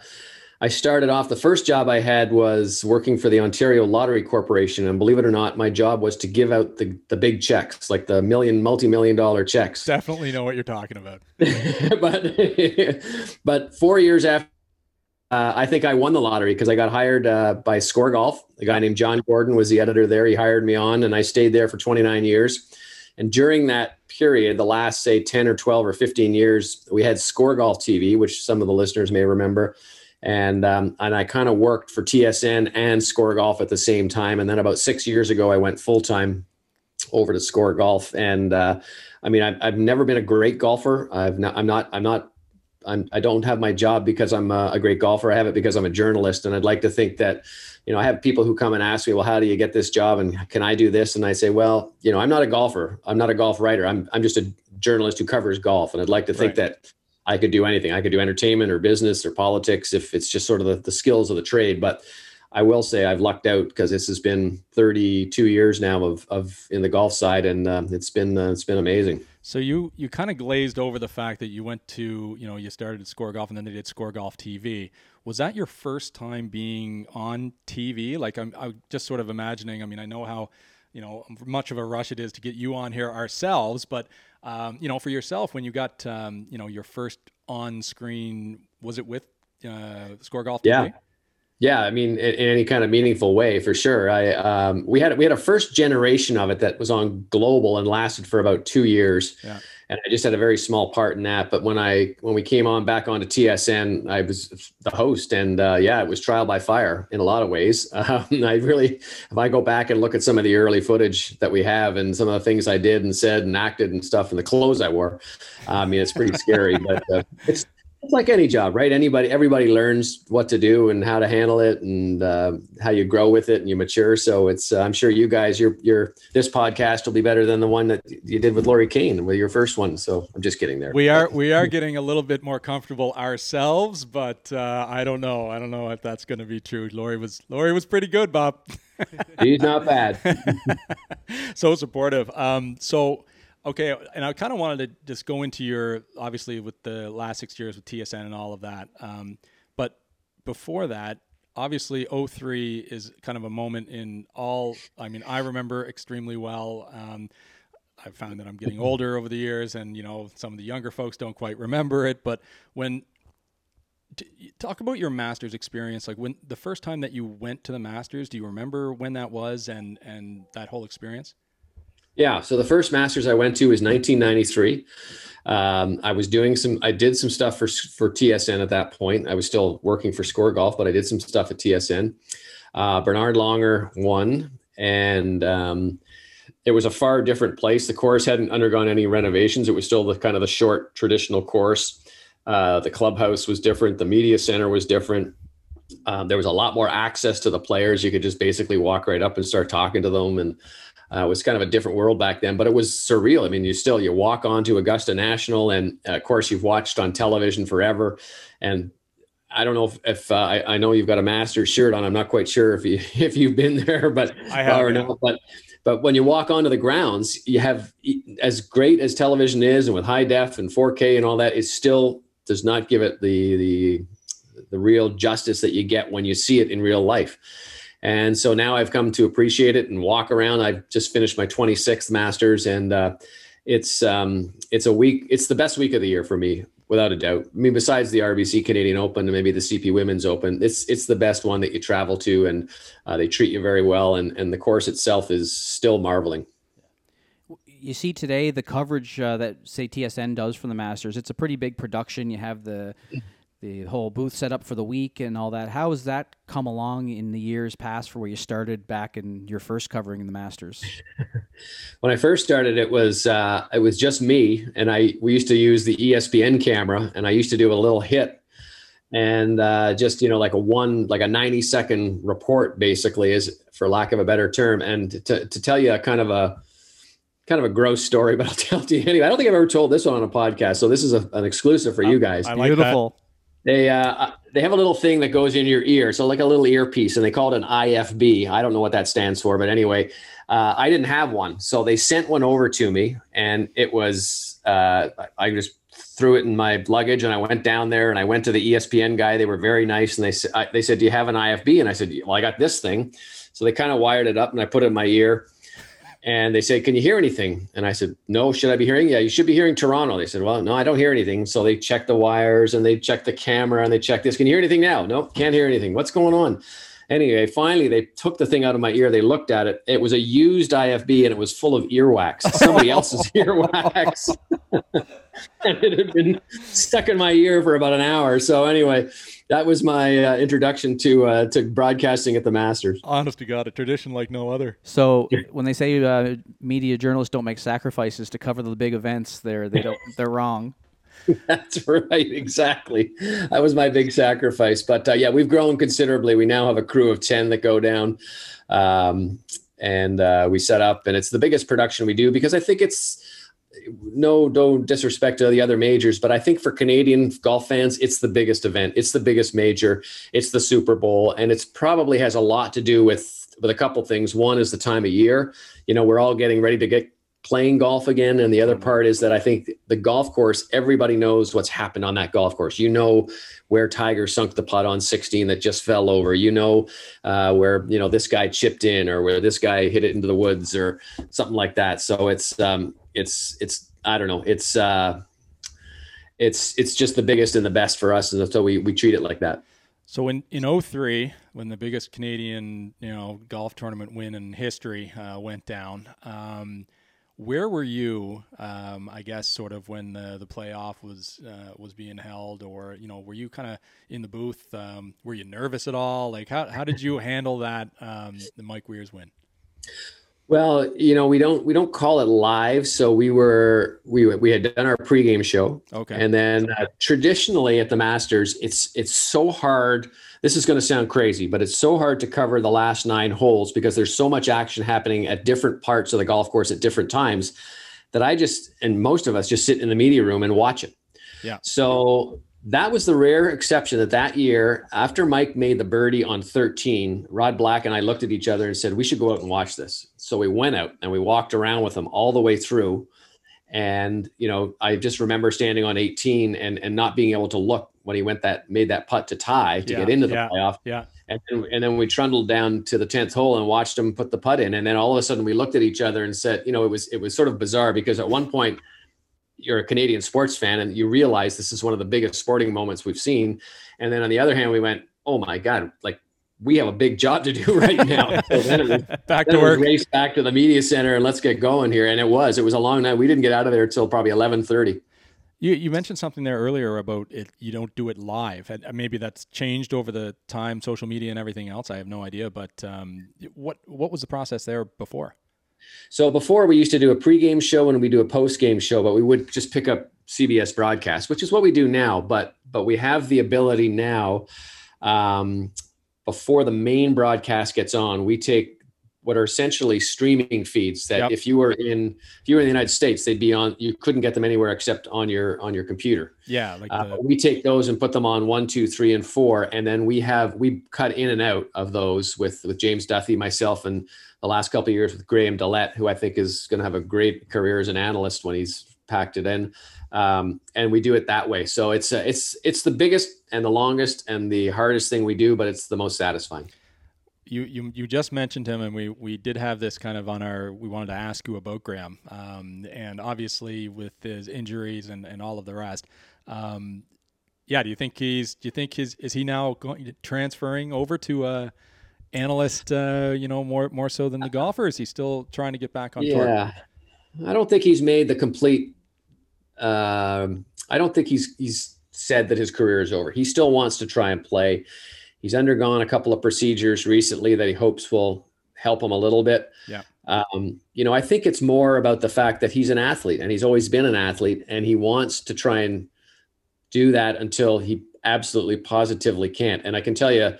S3: I started off. The first job I had was working for the Ontario Lottery Corporation, and believe it or not, my job was to give out the the big checks, like the million, multi-million dollar checks.
S1: Definitely know what you're talking about.
S3: but but four years after, uh, I think I won the lottery because I got hired uh, by Score Golf. A guy named John Gordon was the editor there. He hired me on, and I stayed there for 29 years. And during that period, the last say 10 or 12 or 15 years, we had Score Golf TV, which some of the listeners may remember. And um, and I kind of worked for TSN and Score Golf at the same time. And then about six years ago, I went full time over to Score Golf. And uh, I mean, I've, I've never been a great golfer. I've not, I'm not, I'm not, I'm, I don't have my job because I'm a, a great golfer. I have it because I'm a journalist. And I'd like to think that, you know, I have people who come and ask me, well, how do you get this job? And can I do this? And I say, well, you know, I'm not a golfer. I'm not a golf writer. I'm, I'm just a journalist who covers golf. And I'd like to think
S1: Right.
S3: that I could do anything. I could do entertainment or business or politics if it's just sort of the, the skills of the trade. But I will say I've lucked out because this has been 32 years now of, of in the golf side, and uh, it's been uh, it's been amazing.
S1: So you you kind of glazed over the fact that you went to you know you started at Score Golf and then they did Score Golf TV. Was that your first time being on TV? Like I'm, I'm just sort of imagining. I mean, I know how you know much of a rush it is to get you on here ourselves, but um, you know for yourself when you got um, you know your first on screen, was it with uh, Score Golf TV?
S3: Yeah. Yeah, I mean, in, in any kind of meaningful way, for sure. I um, we had we had a first generation of it that was on global and lasted for about two years,
S1: Yeah.
S3: and I just had a very small part in that. But when I when we came on back onto TSN, I was the host, and uh, yeah, it was trial by fire in a lot of ways. Um, I really, if I go back and look at some of the early footage that we have, and some of the things I did and said and acted and stuff, and the clothes I wore, I mean, it's pretty scary. but uh, it's it's like any job, right? Anybody, everybody learns what to do and how to handle it, and uh, how you grow with it and you mature. So it's, uh, I'm sure you guys, your your this podcast will be better than the one that you did with Lori Kane with your first one. So I'm just kidding there.
S1: We are we are getting a little bit more comfortable ourselves, but uh, I don't know. I don't know if that's going to be true. Lori was Lori was pretty good, Bob.
S3: He's not bad.
S1: so supportive. Um, so okay, and I kind of wanted to just go into your obviously with the last six years with TSN and all of that. Um, but before that, obviously 03 is kind of a moment in all. I mean, I remember extremely well. Um, I found that I'm getting older over the years, and you know some of the younger folks don't quite remember it. But when talk about your Masters experience, like when the first time that you went to the Masters, do you remember when that was and and that whole experience?
S3: Yeah. So the first Masters I went to was 1993. Um, I was doing some, I did some stuff for for TSN at that point. I was still working for Score Golf, but I did some stuff at TSN. Uh, Bernhard Langer won, and um, it was a far different place. The course hadn't undergone any renovations. It was still the kind of the short traditional course. Uh, the clubhouse was different. The media center was different. Um, there was a lot more access to the players. You could just basically walk right up and start talking to them, and uh, it was kind of a different world back then. But it was surreal. I mean, you still you walk onto Augusta National, and uh, of course you've watched on television forever, and I don't know if, if uh, I, I know you've got a Masters shirt on. I'm not quite sure if you if you've been there, but
S1: I have,
S3: or not. But but when you walk onto the grounds, you have as great as television is, and with high def and 4K and all that, it still does not give it the the the real justice that you get when you see it in real life. And so now I've come to appreciate it and walk around. I've just finished my 26th Masters, and uh, it's um, it's a week. It's the best week of the year for me, without a doubt. I mean, besides the RBC Canadian Open and maybe the CP Women's Open, it's it's the best one that you travel to, and uh, they treat you very well, and and the course itself is still marveling.
S2: you see today the coverage uh, that say TSN does for the Masters. It's a pretty big production. You have the the whole booth set up for the week and all that. How has that come along in the years past for where you started back in your first covering the Masters?
S3: when I first started, it was uh, it was just me, and I we used to use the ESPN camera, and I used to do a little hit, and uh, just you know like a one like a ninety second report basically is for lack of a better term, and to to tell you a kind of a kind of a gross story, but I'll tell it to you anyway. I don't think I've ever told this one on a podcast, so this is a, an exclusive for you guys.
S1: I like that.
S3: They uh, they have a little thing that goes in your ear, so like a little earpiece, and they call it an IFB. I don't know what that stands for, but anyway, uh, I didn't have one, so they sent one over to me, and it was uh, I just threw it in my luggage, and I went down there, and I went to the ESPN guy. They were very nice, and they said they said, "Do you have an IFB?" And I said, "Well, I got this thing." So they kind of wired it up, and I put it in my ear. And they said, "Can you hear anything?" And I said, "No. Should I be hearing? Yeah, you should be hearing Toronto." They said, "Well, no, I don't hear anything." So they checked the wires and they checked the camera and they checked this. Can you hear anything now? Nope, can't hear anything. What's going on? Anyway, finally they took the thing out of my ear. They looked at it. It was a used IFB and it was full of earwax, somebody else's earwax, and it had been stuck in my ear for about an hour. So anyway, that was my uh, introduction to uh, to broadcasting at the Masters.
S1: Honest to God, a tradition like no other.
S2: So when they say uh, media journalists don't make sacrifices to cover the big events, they're they don't they're wrong.
S3: That's right, exactly. That was my big sacrifice. But uh, yeah, we've grown considerably. We now have a crew of ten that go down, um, and uh, we set up, and it's the biggest production we do because I think it's no no disrespect to the other majors, but I think for Canadian golf fans, it's the biggest event. It's the biggest major. It's the Super Bowl, and it's probably has a lot to do with with a couple things. One is the time of year. You know, we're all getting ready to get playing golf again, and the other part is that I think the golf course. Everybody knows what's happened on that golf course. You know where Tiger sunk the putt on 16 that just fell over. You know uh, where you know this guy chipped in, or where this guy hit it into the woods, or something like that. So it's um, it's it's I don't know. It's uh, it's it's just the biggest and the best for us, and so we we treat it like that.
S1: So in in 03, when the biggest Canadian you know golf tournament win in history uh, went down, um, where were you? Um, I guess sort of when the the playoff was uh, was being held, or you know, were you kind of in the booth? Um, were you nervous at all? Like how how did you handle that um, the Mike Weir's win?
S3: Well, you know, we don't we don't call it live, so we were we we had done our pregame show,
S1: Okay.
S3: and then uh, traditionally at the Masters, it's it's so hard. This is going to sound crazy, but it's so hard to cover the last nine holes because there's so much action happening at different parts of the golf course at different times that I just and most of us just sit in the media room and watch it.
S1: Yeah.
S3: So that was the rare exception that that year, after Mike made the birdie on 13, Rod Black and I looked at each other and said, we should go out and watch this. So we went out and we walked around with him all the way through. And, you know, I just remember standing on 18 and, and not being able to look when he went that, made that putt to tie to
S1: Yeah,
S3: get into the
S1: yeah.
S3: playoff.
S1: Yeah.
S3: And then, and then we trundled down to the 10th hole and watched him put the putt in. And then all of a sudden we looked at each other and said, you know, it was, it was sort of bizarre because at one point you're a Canadian sports fan and you realize this is one of the biggest sporting moments we've seen. And then on the other hand, we went, oh my God, like we have a big job to do right now. So then was,
S1: Back to work.
S3: race back to the media center and let's get going here. And it was, it was a long night. We didn't get out of there until probably 1130.
S1: You, you mentioned something there earlier about it. You don't do it live. And maybe that's changed over the time, social media and everything else. I have no idea. But um, what what was the process there before?
S3: So before we used to do a pregame show and we do a postgame show, but we would just pick up CBS broadcast, which is what we do now. But but we have the ability now, um, before the main broadcast gets on, we take what are essentially streaming feeds that
S1: Yep.
S3: if you were in if you were in the United States, they'd be on. You couldn't get them anywhere except on your on your computer.
S1: Yeah, like
S3: Uh, we take those and put them on one, two, three, and four, and then we have we cut in and out of those with with James Duffy, myself, and the last couple of years with Graham DeLaet, who I think is going to have a great career as an analyst when he's packed it in. Um, and we do it that way. So it's uh, it's it's the biggest and the longest and the hardest thing we do, but it's the most satisfying.
S1: You, you you just mentioned him, and we we did have this kind of on our. We wanted to ask you about Graham, um, and obviously with his injuries and, and all of the rest. Um, yeah, do you think he's? Do you think his is he now going transferring over to a analyst? Uh, you know, more more so than the golfer. Is he still trying to get back on tour?
S3: Yeah, I don't think he's made the complete. Um, I don't think he's he's said that his career is over. He still wants to try and play. He's undergone a couple of procedures recently that he hopes will help him a little bit.
S1: Yeah.
S3: Um, you know, I think it's more about the fact that he's an athlete and he's always been an athlete and he wants to try and do that until he absolutely positively can't. And I can tell you,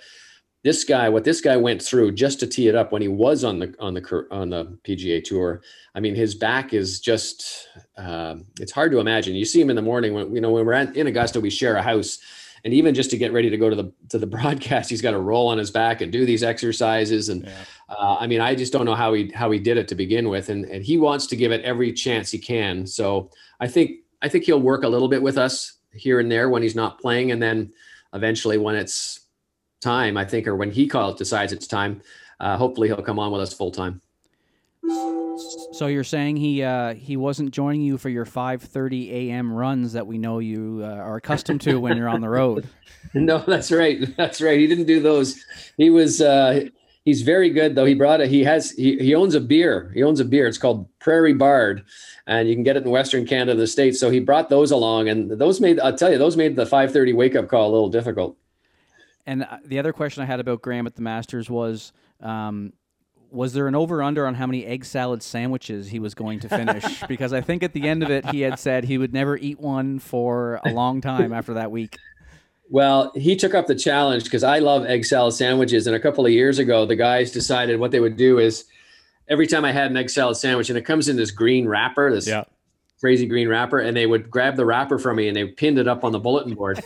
S3: this guy, what this guy went through just to tee it up when he was on the on the on the PGA Tour. I mean, his back is just uh, it's hard to imagine. You see him in the morning when you know when we're at, in Augusta, we share a house, and even just to get ready to go to the to the broadcast, he's got to roll on his back and do these exercises. And yeah. uh, I mean, I just don't know how he how he did it to begin with, and and he wants to give it every chance he can. So I think I think he'll work a little bit with us here and there when he's not playing, and then eventually when it's time, I think, or when he calls decides it's time, uh, hopefully he'll come on with us full time.
S2: So you're saying he uh, he wasn't joining you for your 5:30 a.m. runs that we know you uh, are accustomed to when you're on the road.
S3: No, that's right. That's right. He didn't do those. He was uh, he's very good though. He brought it. He has he, he owns a beer. He owns a beer. It's called Prairie Bard, and you can get it in Western Canada, the states. So he brought those along, and those made I'll tell you those made the 5:30 wake up call a little difficult.
S2: And uh, the other question I had about Graham at the Masters was. Um, was there an over under on how many egg salad sandwiches he was going to finish? because I think at the end of it, he had said he would never eat one for a long time after that week.
S3: Well, he took up the challenge because I love egg salad sandwiches. And a couple of years ago, the guys decided what they would do is every time I had an egg salad sandwich, and it comes in this green wrapper, this yeah crazy green wrapper and they would grab the wrapper from me and they pinned it up on the bulletin board.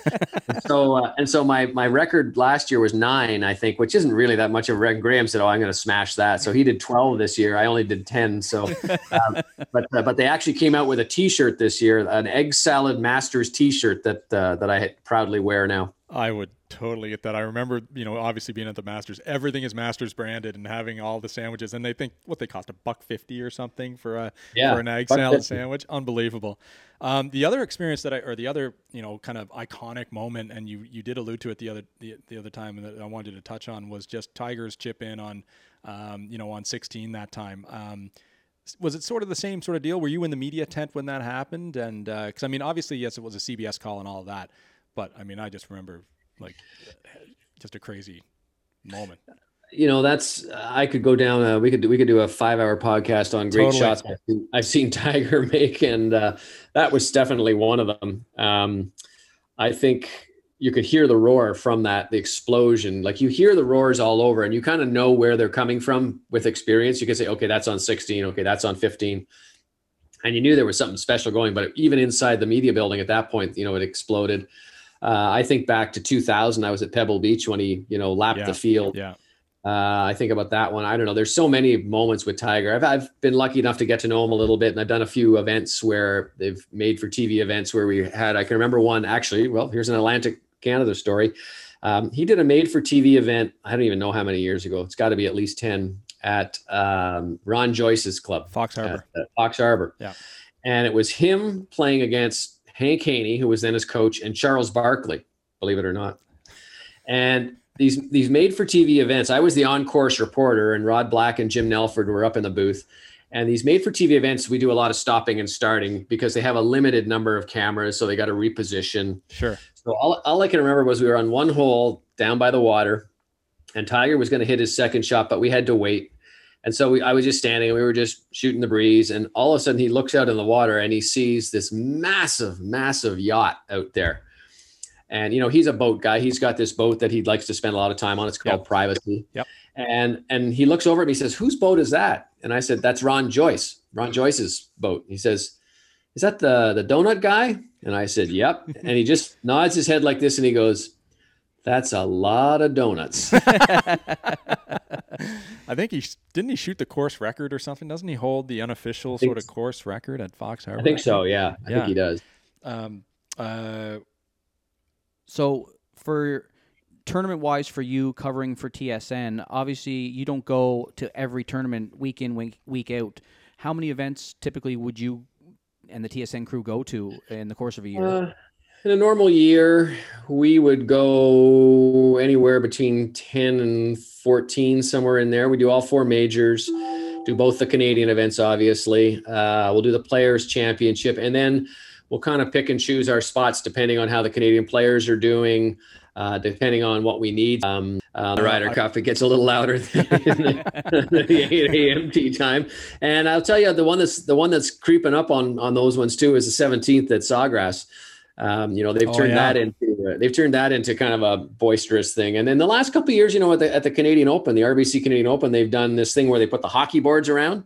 S3: And so uh, and so my my record last year was nine i think which isn't really that much of a graham said oh i'm going to smash that. So he did 12 this year. I only did 10 so um, but uh, but they actually came out with a t-shirt this year an egg salad masters t-shirt that uh, that i proudly wear now.
S1: I would totally get that. I remember, you know, obviously being at the Masters, everything is Masters branded and having all the sandwiches, and they think what they cost a buck fifty or something for a yeah, for an egg salad 50. sandwich. Unbelievable. Um, the other experience that I, or the other, you know, kind of iconic moment, and you you did allude to it the other the, the other time that I wanted to touch on was just Tiger's chip in on, um, you know, on sixteen that time. Um, was it sort of the same sort of deal? Were you in the media tent when that happened? And because uh, I mean, obviously, yes, it was a CBS call and all of that. But I mean, I just remember like just a crazy moment.
S3: You know, that's I could go down. Uh, we could do, we could do a five hour podcast on great totally. shots I've seen, I've seen, Tiger make, and uh, that was definitely one of them. Um, I think you could hear the roar from that, the explosion. Like you hear the roars all over, and you kind of know where they're coming from with experience. You can say, okay, that's on 16. Okay, that's on 15 and you knew there was something special going but even inside the media building at that point you know it exploded uh, I think back to 2000, I was at Pebble Beach when he, you know, lapped
S1: yeah.
S3: the field.
S1: Yeah.
S3: Uh, I think about that one. I don't know. There's so many moments with Tiger. I've, I've been lucky enough to get to know him a little bit, and I've done a few events where they've made for TV events where we had. I can remember one actually. Well, here's an Atlantic Canada story. Um, he did a made for TV event. I don't even know how many years ago. It's got to be at least ten at um, Ron Joyce's club,
S1: Fox Harbor.
S3: At, at Fox Harbor.
S1: Yeah.
S3: And it was him playing against Hank Haney, who was then his coach, and Charles Barkley believe it or not. And these these made for TV events, I was the on course reporter, and Rod Black and Jim Nelford were up in the booth. And these made for TV events, we do a lot of stopping and starting because they have a limited number of cameras, so they got to reposition.
S1: Sure.
S3: So all, all I can remember was we were on one hole down by the water, and Tiger was going to hit his second shot, but we had to wait. And so we, I was just standing, and we were just shooting the breeze, and all of a sudden he looks out in the water and he sees this massive, massive yacht out there and you know, he's a boat guy. He's got this boat that he likes to spend a lot of time on. It's called
S1: yep.
S3: Privacy.
S1: Yep.
S3: And and he looks over and he says, "Whose boat is that?" And I said, "That's Ron Joyce. Ron Joyce's boat." He says, "Is that the the donut guy?" And I said, "Yep." and he just nods his head like this, and he goes, "That's a lot of donuts."
S1: I think he didn't he shoot the course record or something. Doesn't he hold the unofficial sort of course record at Fox Harbor?
S3: I think so. Yeah, I yeah. think he does. Um,
S2: uh, so for tournament wise for you covering for TSN, obviously you don't go to every tournament week in week week out. How many events typically would you and the TSN crew go to in the course of a year? Uh,
S3: in a normal year, we would go anywhere between 10 and 14, somewhere in there. We do all four majors, do both the Canadian events, obviously. Uh, we'll do the Players' Championship, and then we'll kind of pick and choose our spots depending on how the Canadian players are doing, uh, depending on what we need. Um, Uh, the Ryder Cup it gets a little louder than the, the 8 a.m. time, and I'll tell you the one that's the one that's creeping up on on those ones too is the 17th at Sawgrass. Um, you know they've
S1: Oh,
S3: turned
S1: yeah.
S3: that into uh, they've turned that into kind of a boisterous thing. And then the last couple of years, you know, at the at the Canadian Open, the RBC Canadian Open, they've done this thing where they put the hockey boards around,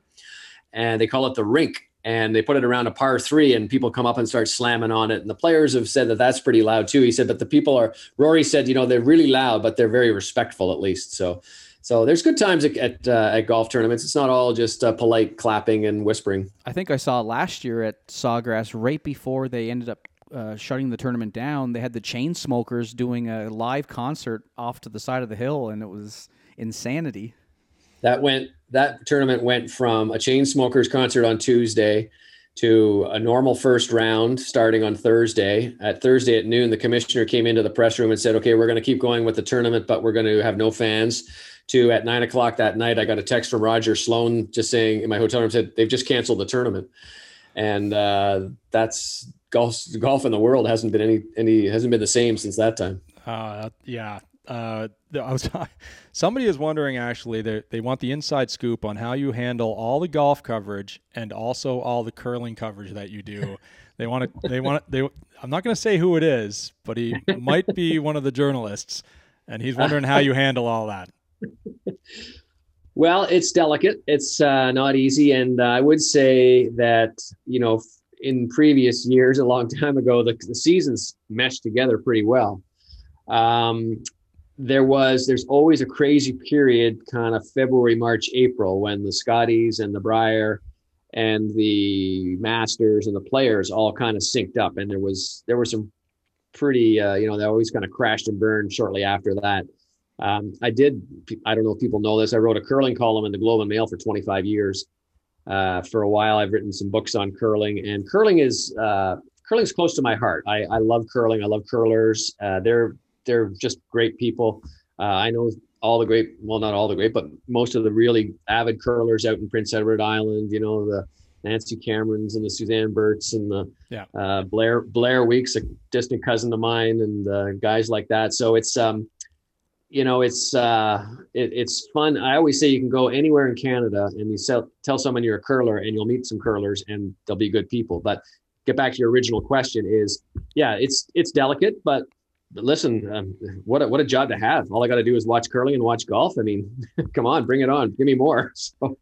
S3: and they call it the rink, and they put it around a par three, and people come up and start slamming on it. And the players have said that that's pretty loud too. He said, but the people are. Rory said, you know, they're really loud, but they're very respectful at least. So. So there's good times at at, uh, at golf tournaments. It's not all just uh, polite clapping and whispering.
S2: I think I saw last year at Sawgrass right before they ended up uh, shutting the tournament down. They had the Chainsmokers doing a live concert off to the side of the hill, and it was insanity.
S3: that went that tournament went from a Chainsmokers concert on Tuesday to a normal first round starting on Thursday. At Thursday at noon, the commissioner came into the press room and said, "Okay, we're going to keep going with the tournament, but we're going to have no fans." To at nine o'clock that night, I got a text from Roger Sloan just saying in my hotel room said they've just canceled the tournament, and uh, that's golf. Golf in the world hasn't been any any hasn't been the same since that time.
S1: Uh, yeah. Uh, I was somebody is wondering actually they they want the inside scoop on how you handle all the golf coverage and also all the curling coverage that you do. They want to they want they I'm not going to say who it is, but he might be one of the journalists and he's wondering how you handle all that.
S3: Well, it's delicate. It's uh, not easy, and uh, I would say that you know, in previous years, a long time ago, the, the seasons meshed together pretty well. Um, there was, there's always a crazy period, kind of February, March, April, when the Scotties and the Brier and the Masters and the players all kind of synced up, and there was there were some pretty, uh, you know, they always kind of crashed and burned shortly after that. Um, I did. I don't know if people know this. I wrote a curling column in the Globe and Mail for 25 years. Uh, for a while, I've written some books on curling, and curling is uh, curling's close to my heart. I, I love curling. I love curlers. Uh, they're they're just great people. Uh, I know all the great, well, not all the great, but most of the really avid curlers out in Prince Edward Island. You know the Nancy Camerons and the Suzanne Birts and the
S1: Yeah.
S3: uh, Blair Blair Weeks, a distant cousin of mine, and uh, guys like that. So it's um, you know, it's uh, it, it's fun. I always say you can go anywhere in Canada and you sell, tell someone you're a curler, and you'll meet some curlers, and they'll be good people. But get back to your original question: is yeah, it's it's delicate, but. Listen, um, what a, what a job to have! All I got to do is watch curling and watch golf. I mean, come on, bring it on, give me more. So,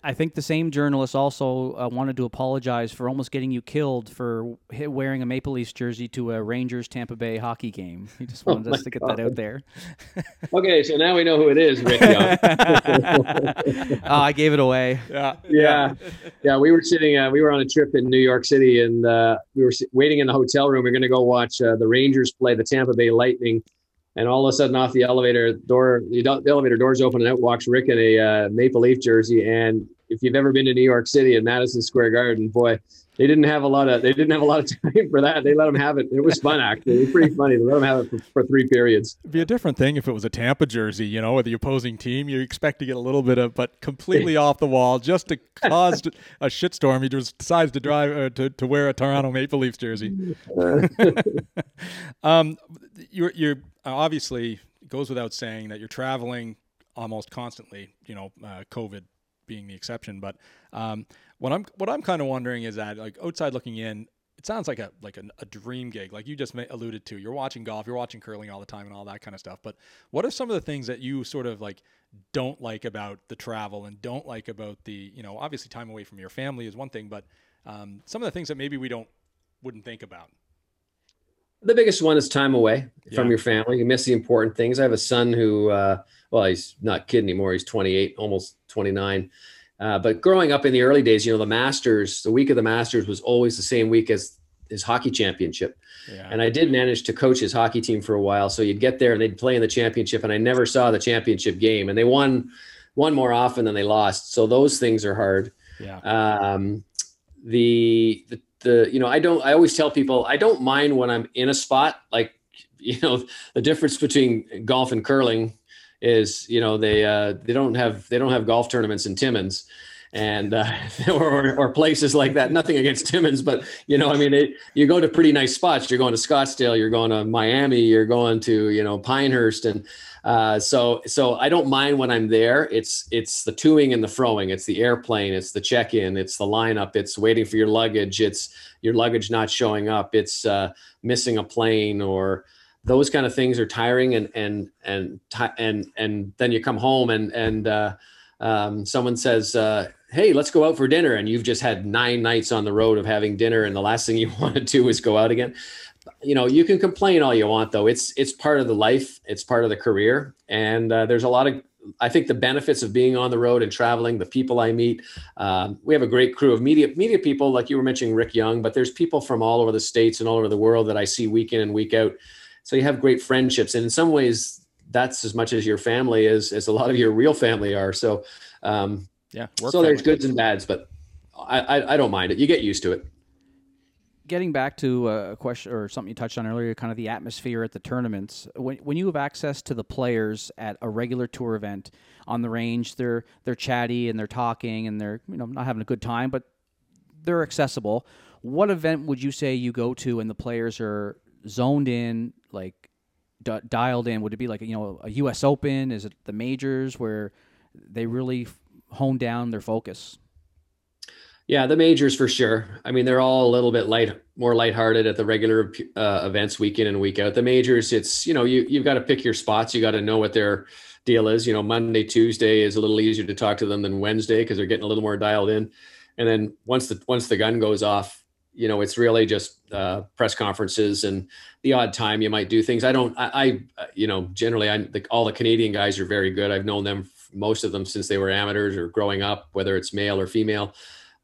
S2: I think the same journalist also uh, wanted to apologize for almost getting you killed for hi- wearing a Maple Leafs jersey to a Rangers Tampa Bay hockey game. He just wanted
S3: Oh
S2: us to get that out there.
S3: okay, so now we know who it is, Rick Young.
S2: oh, I gave it away.
S1: Yeah.
S3: yeah yeah we were sitting uh, we were on a trip in new york city and uh, we were waiting in the hotel room we are going to go watch uh, the rangers play the tampa bay lightning and all of a sudden off the elevator door the, elevator doors open and out walks rick in a uh, maple leaf jersey and if you've ever been to new york city and madison square garden boy they didn't have a lot of they didn't have a lot of time for that they let them have it it was fun actually it was pretty funny they let them have it for, for three periods
S1: It'd be a different thing if it was a Tampa jersey, you know, with the opposing team. You expect to get a little bit of, but completely off the wall, just to cause a shitstorm. He just decides to drive uh, to to wear a Toronto Maple Leafs jersey. um, you're you're obviously it goes without saying that you're traveling almost constantly. You know, uh, COVID being the exception, but um, what I'm what I'm kind of wondering is that like outside looking in, it sounds like a like a, a dream gig, like you just alluded to. You're watching golf, you're watching curling all the time, and all that kind of stuff. But what are some of the things that you sort of like don't like about the travel and don't like about the you know obviously time away from your family is one thing, but um, some of the things that maybe we don't wouldn't think about.
S3: The biggest one is time away from your family. You miss the important things. I have a son who, uh, well, he's not kid anymore. He's 28, almost 29. Uh, but growing up in the early days, you know, the Masters, the week of the Masters was always the same week as his hockey championship.
S1: Yeah.
S3: And I did manage to coach his hockey team for a while. So you'd get there and they'd play in the championship, and I never saw the championship game. And they won, won more often than they lost. So those things are hard
S1: yeah.
S3: um, the, the the you know I don't I always tell people I don't mind when I'm in a spot like you know the difference between golf and curling is you know they uh, they don't have they don't have golf tournaments in Timmins and uh, or, or places like that. Nothing against Timmins, but you know, I mean, it, you go to pretty nice spots. You're going to Scottsdale, you're going to Miami, you're going to you know Pinehurst, and uh, so so I don't mind when I'm there. It's it's the toing and the froing. It's the airplane. It's the check-in. It's the lineup. It's waiting for your luggage. It's your luggage not showing up. It's uh, missing a plane or those kind of things are tiring and and and and and then you come home and and uh, um, someone says uh, hey let's go out for dinner and you've just had nine nights on the road of having dinner and the last thing you want to do is go out again you know you can complain all you want though it's it's part of the life it's part of the career and uh, there's a lot of I think the benefits of being on the road and traveling, the people I meet. Um, we have a great crew of media media people, like you were mentioning Rick Young, but there's people from all over the states and all over the world that I see week in and week out. So you have great friendships, and in some ways, that's as much as your family is as a lot of your real family are. So, um,
S1: yeah.
S3: So there's goods and bads, but I, I I don't mind it. You get used to it
S2: getting back to uh, a question or something you touched on earlier, kind of the atmosphere at the tournaments. When, when you have access to the players at a regular tour event on the range, they're they're chatty and they're talking and they're you know not having a good time, but they're accessible. What event would you say you go to and the players are zoned in, like d- dialed in? Would it be like you know a U.S. Open? Is it the majors where they really hone down their focus?
S3: Yeah, the majors for sure. I mean, they're all a little bit light, more lighthearted at the regular uh, events, week in and week out. The majors, it's you know, you you've got to pick your spots. You got to know what their deal is. You know, Monday, Tuesday is a little easier to talk to them than Wednesday because they're getting a little more dialed in. And then once the once the gun goes off, you know, it's really just uh, press conferences and the odd time you might do things. I don't, I, I you know, generally, I the, all the Canadian guys are very good. I've known them, most of them, since they were amateurs or growing up, whether it's male or female.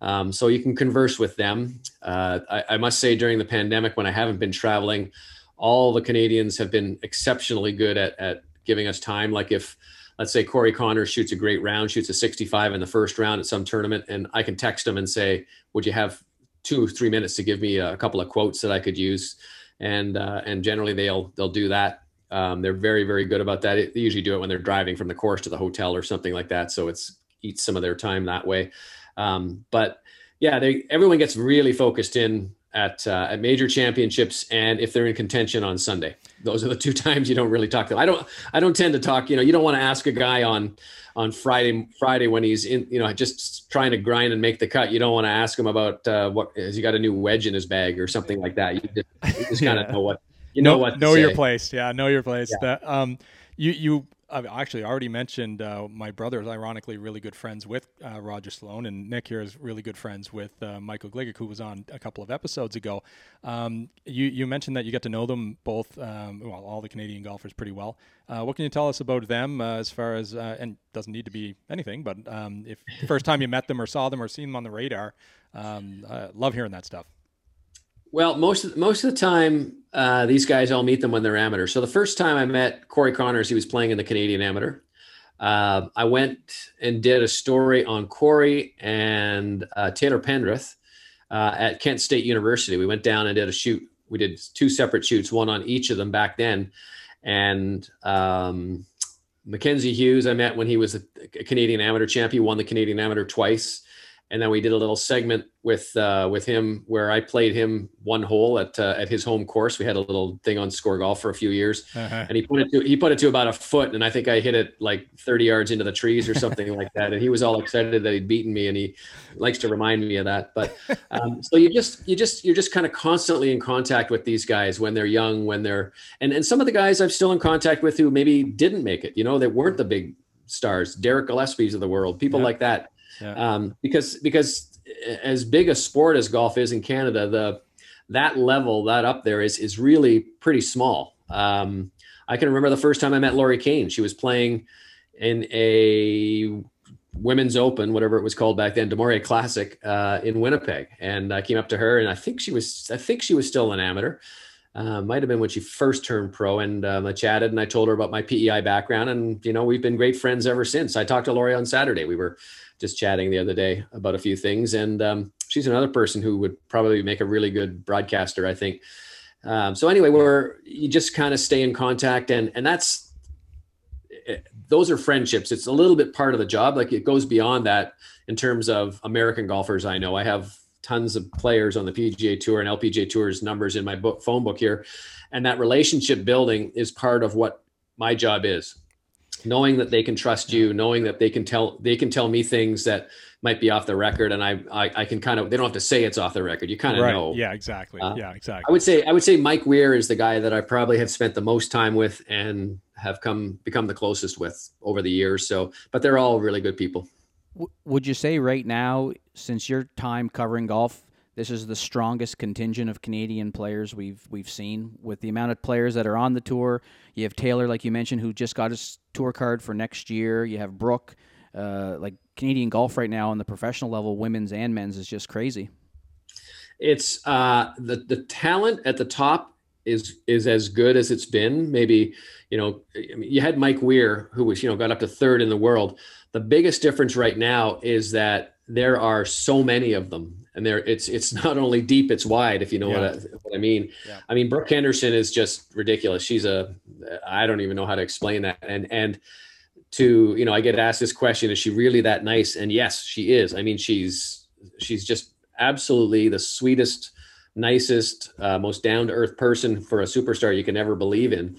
S3: Um, so you can converse with them. Uh, I, I, must say, during the pandemic, when I haven't been traveling, all the Canadians have been exceptionally good at, at giving us time. Like if, let's say, Corey Conners shoots a great round, shoots a 65 in the first round at some tournament, and I can text him and say, "Would you have two, three minutes to give me a couple of quotes that I could use?" And uh, and generally they'll they'll do that. Um, they're very very good about that. They usually do it when they're driving from the course to the hotel or something like that. So it's eats some of their time that way. Um, but yeah, they everyone gets really focused in at uh, at major championships and if they're in contention on Sunday. Those are the two times you don't really talk to them. I don't I don't tend to talk, you know, you don't want to ask a guy on on Friday Friday when he's in, you know, just trying to grind and make the cut. You don't want to ask him about uh, what has he got a new wedge in his bag or something like that. You just, you just kind of know what you know, know what
S1: know your place. Yeah, know your place. Yeah. That, um you you I've actually already mentioned uh, my brother is ironically really good friends with uh, Roger Sloan, and Nick here is really good friends with uh, Michael Gligic, who was on a couple of episodes ago. Um, you you mentioned that you get to know them both, um, well, all the Canadian golfers pretty well. Uh, what can you tell us about them uh, as far as uh, and doesn't need to be anything, but um, if first time you met them or saw them or seen them on the radar, um, love hearing that stuff.
S3: Well, most of, most of the time, uh, these guys I'll meet them when they're amateurs. So the first time I met Corey Conners, he was playing in the Canadian Amateur. Uh, I went and did a story on Corey and uh, Taylor Pendrith uh, at Kent State University. We went down and did a shoot. We did two separate shoots, one on each of them back then. And um, Mackenzie Hughes, I met when he was a Canadian Amateur champion, won the Canadian Amateur twice and then we did a little segment with uh, with him where I played him one hole at uh, at his home course. We had a little thing on Score Golf for a few years, uh-huh. and he put it to he put it to about a foot, and I think I hit it like thirty yards into the trees or something like that. And he was all excited that he'd beaten me, and he likes to remind me of that. But um, so you just you just you're just kind of constantly in contact with these guys when they're young, when they're and and some of the guys I'm still in contact with who maybe didn't make it. You know, they weren't the big stars, Derek Gillespie's of the world, people like that yeah. um, because because as big a sport as golf is in Canada, the that level that up there is is really pretty small. Um, I can remember the first time I met Lori Kane. She was playing in a women's open, whatever it was called back then, du Maurier Classic uh, in Winnipeg, and I came up to her, and I think she was I think she was still an amateur. Uh, might have been when she first turned pro, and um, I chatted and I told her about my PEI background, and you know we've been great friends ever since. I talked to Lori on Saturday. We were just chatting the other day about a few things. And um, she's another person who would probably make a really good broadcaster, I think. Um, so anyway, we're you just kind of stay in contact, and and that's those are friendships. It's a little bit part of the job. Like it goes beyond that in terms of American golfers. I know I have tons of players on the PGA Tour and LPGA Tour's numbers in my book, phone book here, and that relationship building is part of what my job is. Knowing that they can trust you, knowing that they can tell they can tell me things that might be off the record, and I I, I can kind of they don't have to say it's off the record. You kind of
S1: right.
S3: know.
S1: Yeah, exactly.
S3: Uh,
S1: yeah, exactly.
S3: I would say I would say Mike Weir is the guy that I probably have spent the most time with and have come become the closest with over the years. So, but they're all really good people.
S2: W- would you say right now, since your time covering golf, this is the strongest contingent of Canadian players we've we've seen with the amount of players that are on the tour. You have Taylor, like you mentioned, who just got his tour card for next year. You have Brooke. Uh, like Canadian golf right now on the professional level, women's and men's is just crazy.
S3: It's uh, the the talent at the top is is as good as it's been. Maybe you know I mean, you had Mike Weir, who was you know got up to third in the world. The biggest difference right now is that there are so many of them, and there it's it's not only deep, it's wide. If you know
S1: Yeah.
S3: what I, what I mean.
S1: Yeah.
S3: I mean, Brooke Henderson is just ridiculous. She's a I don't even know how to explain that. And and to you know, I get asked this question: Is she really that nice? And yes, she is. I mean, she's she's just absolutely the sweetest, nicest, uh, most down to earth person for a superstar you can ever believe in.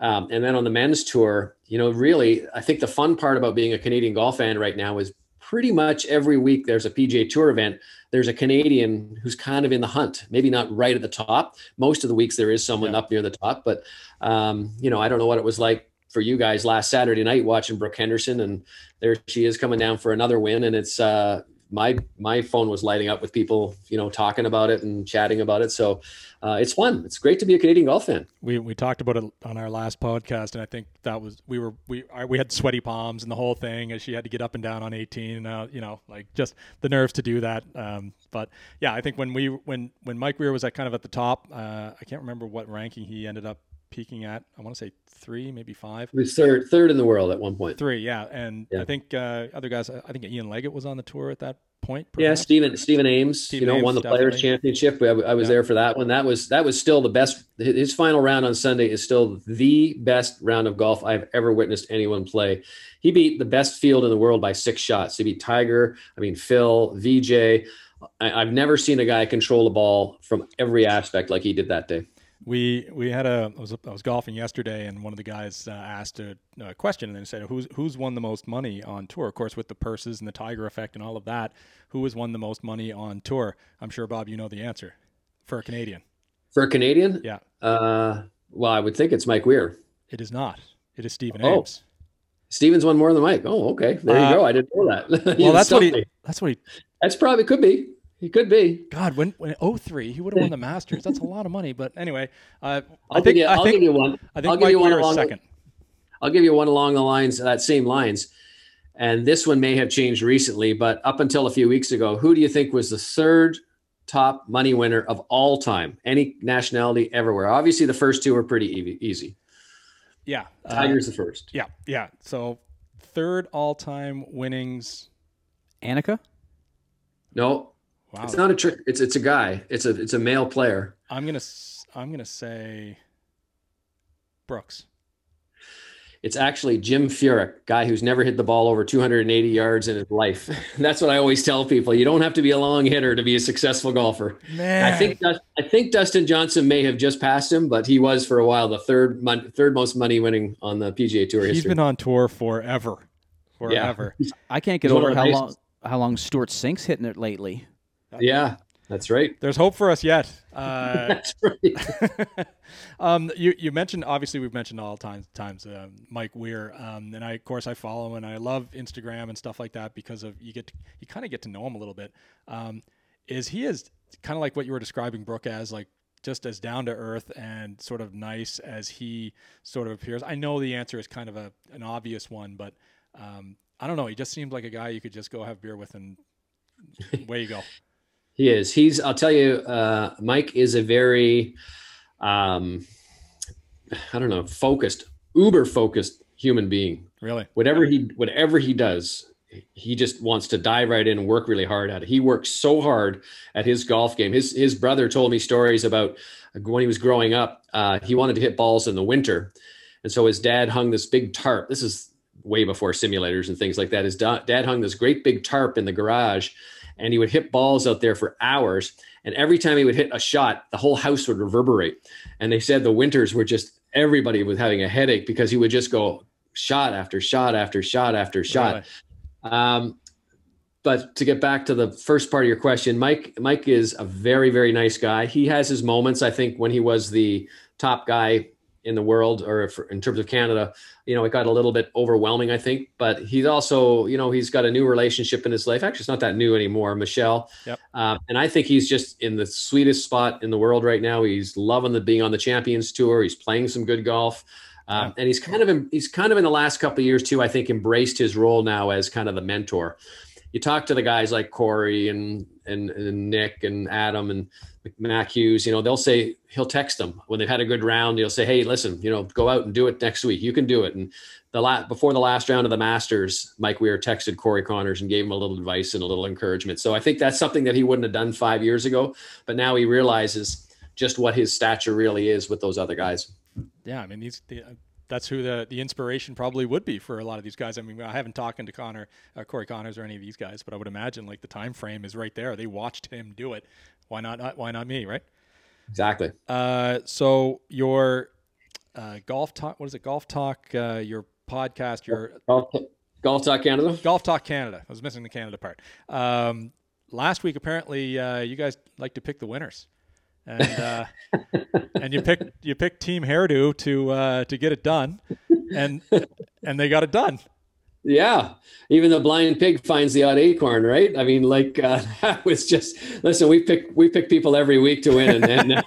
S3: Um, and then on the men's tour, you know, really, I think the fun part about being a Canadian golf fan right now is pretty much every week there's a PGA Tour event. There's a Canadian who's kind of in the hunt, maybe not right at the top. Most of the weeks there is someone
S1: Yeah.
S3: up near the top, but um, you know, I don't know what it was like for you guys last Saturday night watching Brooke Henderson, and there she is coming down for another win, and it's uh, my my phone was lighting up with people, you know, talking about it and chatting about it. So uh, it's fun. It's great to be a Canadian golf fan.
S1: we we talked about it on our last podcast, and I think that was we were we we had sweaty palms and the whole thing as she had to get up and down on 18. And uh, you know, like just the nerves to do that. Um, but yeah, I think when we when when Mike Weir was at kind of at the top, uh, I can't remember what ranking he ended up peaking at. I want to say three, maybe five.
S3: Was third third in the world at one point.
S1: Three, yeah, and
S3: Yeah.
S1: I think uh, other guys. I think Ian Leggatt was on the tour at that point.
S3: Yeah. Stephen Stephen Ames,
S1: Stephen
S3: you know,
S1: Ames,
S3: won the Players. Championship. I, I was
S1: Yeah.
S3: there for that one. That was that was still the best. His final round on Sunday is still the best round of golf I've ever witnessed anyone play. He beat the best field in the world by six shots. He beat Tiger. I mean Phil, VJ. I, I've never seen a guy control the ball from every aspect like he did that day.
S1: We we had a I was I was golfing yesterday and one of the guys uh, asked a, a question and then said who's who's won the most money on tour? Of course, with the purses and the Tiger effect and all of that, who has won the most money on tour? I'm sure Bob, you know the answer for a Canadian.
S3: For a Canadian,
S1: Yeah,
S3: uh, well, I would think it's Mike Weir.
S1: it is not. It is Stephen
S3: Oh,
S1: Ames.
S3: Stevens won more than Mike. Oh, okay. There
S1: Uh,
S3: you go. I didn't know that.
S1: Well, that's what he. That's what he.
S3: That's probably could be. He could be.
S1: God, when when 03, he would have won the Masters. That's a lot of money. But anyway, uh,
S3: I'll
S1: I think
S3: give you.
S1: I
S3: I'll
S1: think
S3: give you one.
S1: I think
S3: I'll give
S1: Mike
S3: you one along the-
S1: second.
S3: I'll give you one along the lines that same lines. And this one may have changed recently, but up until a few weeks ago, who do you think was the third top money winner of all time? Any nationality everywhere. Obviously, the first two are pretty easy.
S1: Yeah, uh,
S3: Tiger's the first.
S1: Yeah, yeah. So third all-time winnings.
S2: Annika?
S3: No,
S1: Wow.
S3: it's not a trick. It's it's a guy. It's a it's a male player.
S1: I'm gonna s- I'm gonna say Brooks.
S3: It's actually Jim Furyk, guy who's never hit the ball over 280 yards in his life. That's what I always tell people. You don't have to be a long hitter to be a successful golfer.
S1: Man,
S3: I think I think Dustin Johnson may have just passed him, but he was for a while the third mon- third most money winning on the PGA Tour
S1: he's
S3: history.
S1: been on tour forever, forever.
S2: I can't get
S3: He's
S2: over how long how long Stewart Cink's hitting it lately.
S3: Yeah, that's right.
S1: There's hope for us yet. Uh,
S3: That's right.
S1: um, you you mentioned obviously we've mentioned all times times uh, Mike Weir, um, and I of course I follow him and I love Instagram and stuff like that because of you get to, you kind of get to know him a little bit. Um, is he is kind of like what you were describing Brooke as like just as down to earth and sort of nice as he sort of appears. I know the answer is kind of a an obvious one, but um, I don't know. He just seems like a guy you could just go have beer with and away you go.
S3: He is. He's. I'll tell you. Uh, Mike is a very, um, I don't know, focused, uber focused human being.
S1: Really.
S3: Whatever he whatever he does, he just wants to dive right in and work really hard at it. He works so hard at his golf game. His his brother told me stories about when he was growing up. Uh, he wanted to hit balls in the winter. And so his dad hung this big tarp. This is way before simulators and things like that. His da- dad hung this great big tarp in the garage and he would hit balls out there for hours. And every time he would hit a shot, the whole house would reverberate. And they said the winters were just everybody was having a headache because he would just go shot after shot after shot after shot. Really? Um, but to get back to the first part of your question, Mike Mike is a very very nice guy. He has his moments. I think when he was the top guy in the world or if, in terms of Canada, you know, it got a little bit overwhelming, I think. But he's also, you know, he's got a new relationship in his life. Actually, it's not that new anymore, Michelle. Yep. Uh, and I think he's just in the sweetest spot in the world right now. He's loving the being on the Champions Tour. He's playing some good golf. Um, and he's kind of in, he's kind of in the last couple of years too. I think embraced his role now as kind of the mentor. You talk to the guys like Corey and and, and Nick and Adam and Mac Hughes, you know, they'll say he'll text them when they've had a good round. He'll say, "Hey, listen, you know, go out and do it next week. You can do it." And the last before the last round of the Masters, Mike Weir texted Corey Conners and gave him a little advice and a little encouragement. So I think that's something that he wouldn't have done five years ago, but now he realizes just what his stature really is with those other guys.
S1: Yeah, I mean, these the, that's who the the inspiration probably would be for a lot of these guys. I mean, I haven't talked to Connor, uh, Corey Conners, or any of these guys, but I would imagine like the time frame is right there. They watched him do it. Why not? not why not me? Right?
S3: Exactly.
S1: Uh, so your uh, golf talk. What is it? Golf talk. Uh, your podcast. Your
S3: golf, golf talk Canada.
S1: Golf talk Canada. I was missing the Canada part. Um, last week, apparently, uh, you guys like to pick the winners and uh, and you picked you picked Team Hairdo to uh, to get it done, and and they got it done.
S3: Yeah, even the blind pig finds the odd acorn, right? I mean, like uh, that was just listen. We pick we pick people every week to win, and, and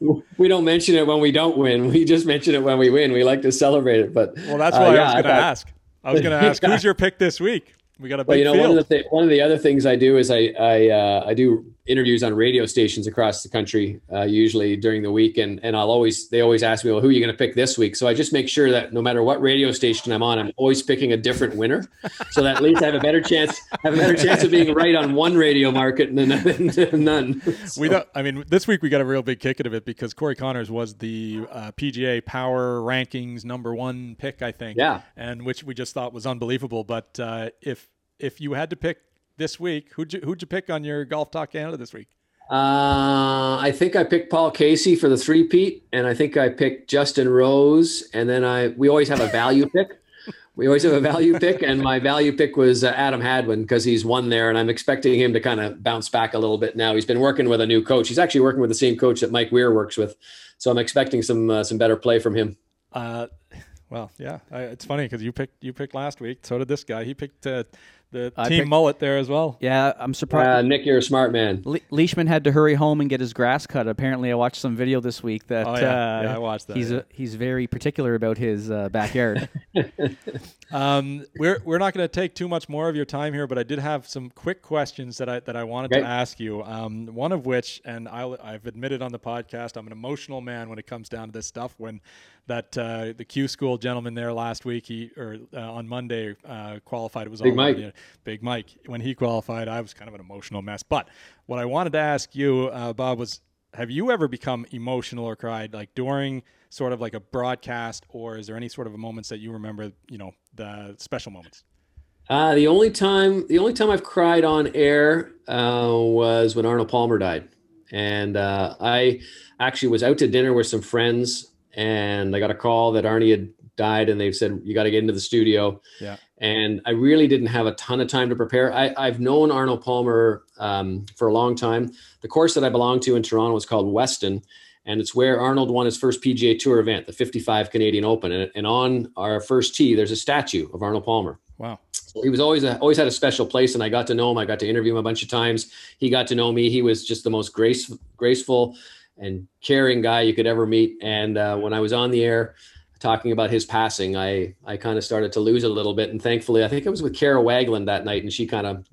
S3: we don't mention it when we don't win. We just mention it when we win. We like to celebrate it. But
S1: well, that's why uh, yeah, I was going to ask. I was going to ask, who's your pick this week? We got a big well, you know, field.
S3: One of, the th- one of the other things I do is I I, uh, I do interviews on radio stations across the country, uh, usually during the week, and and I'll always they always ask me, well, who are you going to pick this week? So I just make sure that no matter what radio station I'm on, I'm always picking a different winner, so that at least I have a better chance have a better chance of being right on one radio market than, than none.
S1: So. We don't. I mean, this week we got a real big kick out of it because Corey Conners was the uh, PGA Power Rankings number one pick, I think.
S3: Yeah.
S1: And which we just thought was unbelievable. But uh, if if you had to pick this week, who'd you who'd you pick on your Golf Talk Canada this week?
S3: Uh, I think I picked Paul Casey for the three peat, and I think I picked Justin Rose, and then I we always have a value pick. We always have a value pick, and my value pick was uh, Adam Hadwin because he's won there, and I'm expecting him to kind of bounce back a little bit now. He's been working with a new coach. He's actually working with the same coach that Mike Weir works with, so I'm expecting some uh, some better play from him.
S1: Uh, well, yeah, I, it's funny because you picked you picked last week. So did this guy. He picked uh, the I team picked, mullet there as well.
S2: Yeah, I'm surprised. Uh,
S3: Nick, you're a smart man.
S2: Le- Leishman had to hurry home and get his grass cut. Apparently, I watched some video this week that
S1: oh, yeah. Uh, yeah, I watched that.
S2: He's
S1: yeah.
S2: a, he's very particular about his uh, backyard.
S1: um, we're we're not going to take too much more of your time here, but I did have some quick questions that I that I wanted okay. to ask you. Um, one of which, and i I've admitted on the podcast, I'm an emotional man when it comes down to this stuff. When that uh, the Q School gentleman there last week, he or uh, on Monday uh, qualified. It was
S3: Big all Mike.
S1: Big Mike. When he qualified, I was kind of an emotional mess. But what I wanted to ask you, uh, Bob, was have you ever become emotional or cried like during sort of like a broadcast, or is there any sort of moments that you remember? You know, the special moments.
S3: Uh, the only time the only time I've cried on air uh, was when Arnold Palmer died, and uh, I actually was out to dinner with some friends and I got a call that Arnie had died, and they said you got to get into the studio.
S1: Yeah.
S3: And I really didn't have a ton of time to prepare. I, have known Arnold Palmer um, for a long time. The course that I belong to in Toronto is called Weston, and it's where Arnold won his first PGA Tour event, the 55 Canadian Open. And, and on our first tee, there's a statue of Arnold Palmer.
S1: Wow.
S3: So he was always a, always had a special place, and I got to know him. I got to interview him a bunch of times. He got to know me. He was just the most grace, graceful, and caring guy you could ever meet. And uh, when I was on the air talking about his passing, I I kind of started to lose it a little bit. And thankfully, I think it was with Kara Wagland that night, and she kind of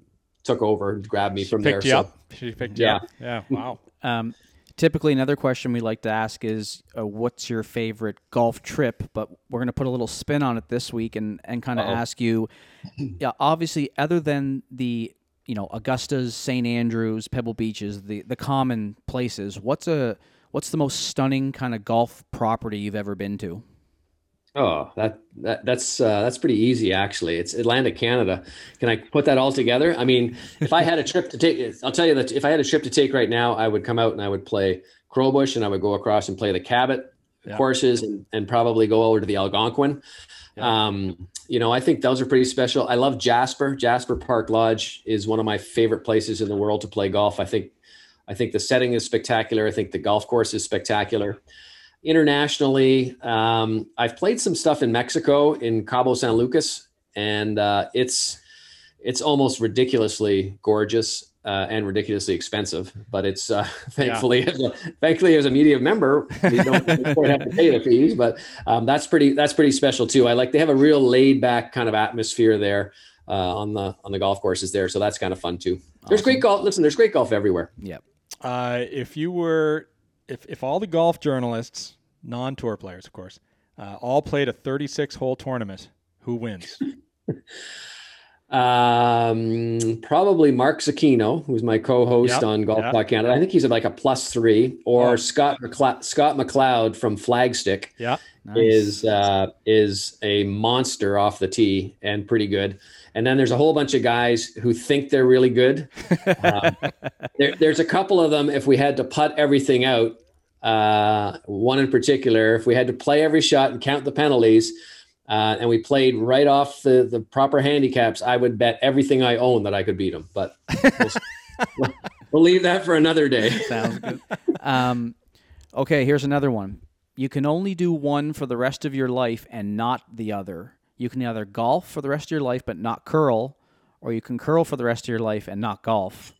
S3: took over and grabbed me
S1: she
S3: from there.
S1: You so, up. She picked you yeah. Yeah. Wow.
S2: Um, typically, another question we like to ask is, uh, "What's your favorite golf trip?" But we're going to put a little spin on it this week and and kind of ask you, yeah, obviously, other than the you know Augusta's, St. Andrews, Pebble Beaches, the the common places. What's a what's the most stunning kind of golf property you've ever been to?
S3: Oh, that, that that's uh, that's pretty easy actually. It's Atlantic Canada. Can I put that all together? I mean, if I had a trip to take, I'll tell you that if I had a trip to take right now, I would come out and I would play Crowbush and I would go across and play the Cabot yeah. courses and, and probably go over to the Algonquin. Yeah. Um, you know, I think those are pretty special. I love Jasper. Jasper Park Lodge is one of my favorite places in the world to play golf. I think, I think the setting is spectacular. I think the golf course is spectacular internationally, um, I've played some stuff in Mexico in Cabo San Lucas, and uh, it's it's almost ridiculously gorgeous uh, and ridiculously expensive. But it's uh, thankfully, yeah. as a, thankfully as a media member, you don't have to pay the fees. But um, that's pretty that's pretty special too. I like they have a real laid back kind of atmosphere there uh, on the on the golf courses there, so that's kind of fun too. There's great golf. Listen, there's great golf everywhere.
S2: Yep.
S1: Uh, if you were if if all the golf journalists, non-tour players, of course, uh, all played a 36-hole tournament, who wins?
S3: um, probably Mark Zecchino, who's my co-host yep, on Golf yep. Talk Canada. I think he's like a plus three, or oh. Scott McLeod, Scott McLeod from Flagstick.
S1: Yeah,
S3: nice. is uh, is a monster off the tee and pretty good. And then there's a whole bunch of guys who think they're really good. Um, there, there's a couple of them. If we had to putt everything out, uh, one in particular, if we had to play every shot and count the penalties, uh, and we played right off the, the proper handicaps, I would bet everything I own that I could beat him. But we'll, we'll leave that for another day.
S2: Sounds good. Um, okay, here's another one. You can only do one for the rest of your life and not the other. You can either golf for the rest of your life but not curl, or you can curl for the rest of your life and not golf.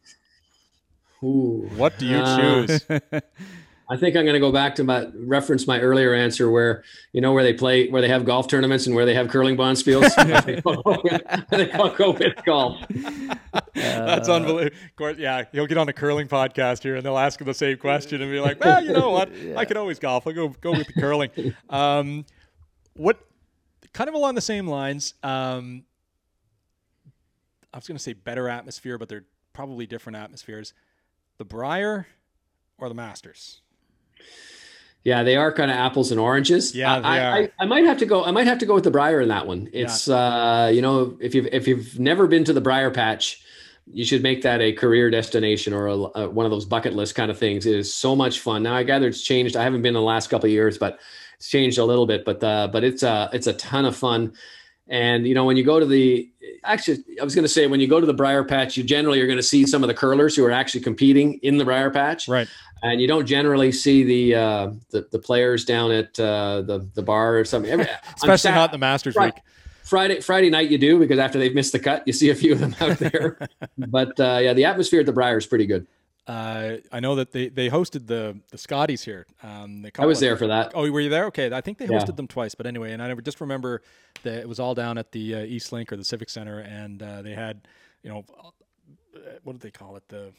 S3: Ooh.
S1: What do you uh, choose?
S3: I think I'm going to go back to my reference my earlier answer where you know where they play where they have golf tournaments and where they have curling bonspiels. they all go with golf.
S1: That's uh, unbelievable. Of course, yeah, he'll get on a curling podcast here and they'll ask him the same question and be like, "Well, you know what? yeah. I can always golf. I'll go go with the curling." Um, what kind of along the same lines? Um, I was going to say better atmosphere, but they're probably different atmospheres. The Brier or the Masters?
S3: Yeah, they are kind of apples and oranges.
S1: Yeah,
S3: I, I, I, might have to go. I might have to go with the Brier in that one. It's yeah. uh, you know, if you've if you've never been to the Brier Patch, you should make that a career destination or a, a, one of those bucket list kind of things. It is so much fun. Now I gather it's changed. I haven't been in the last couple of years, but it's changed a little bit. But uh, but it's a it's a ton of fun. And you know, when you go to the actually, I was going to say when you go to the Brier Patch, you generally are going to see some of the curlers who are actually competing in the Brier Patch.
S1: Right
S3: and you don't generally see the uh, the, the players down at uh, the the bar or something.
S1: Especially Sat- not the Masters
S3: Friday,
S1: week.
S3: Friday Friday night you do because after they've missed the cut, you see a few of them out there. but uh, yeah, the atmosphere at the Brier is pretty good.
S1: Uh, I know that they, they hosted the the Scotties here. Um,
S3: I was there for that.
S1: Oh, were you there? Okay, I think they hosted yeah. them twice. But anyway, and I just remember that it was all down at the uh, Eastlink or the Civic Center, and uh, they had, you know, what did they call it? The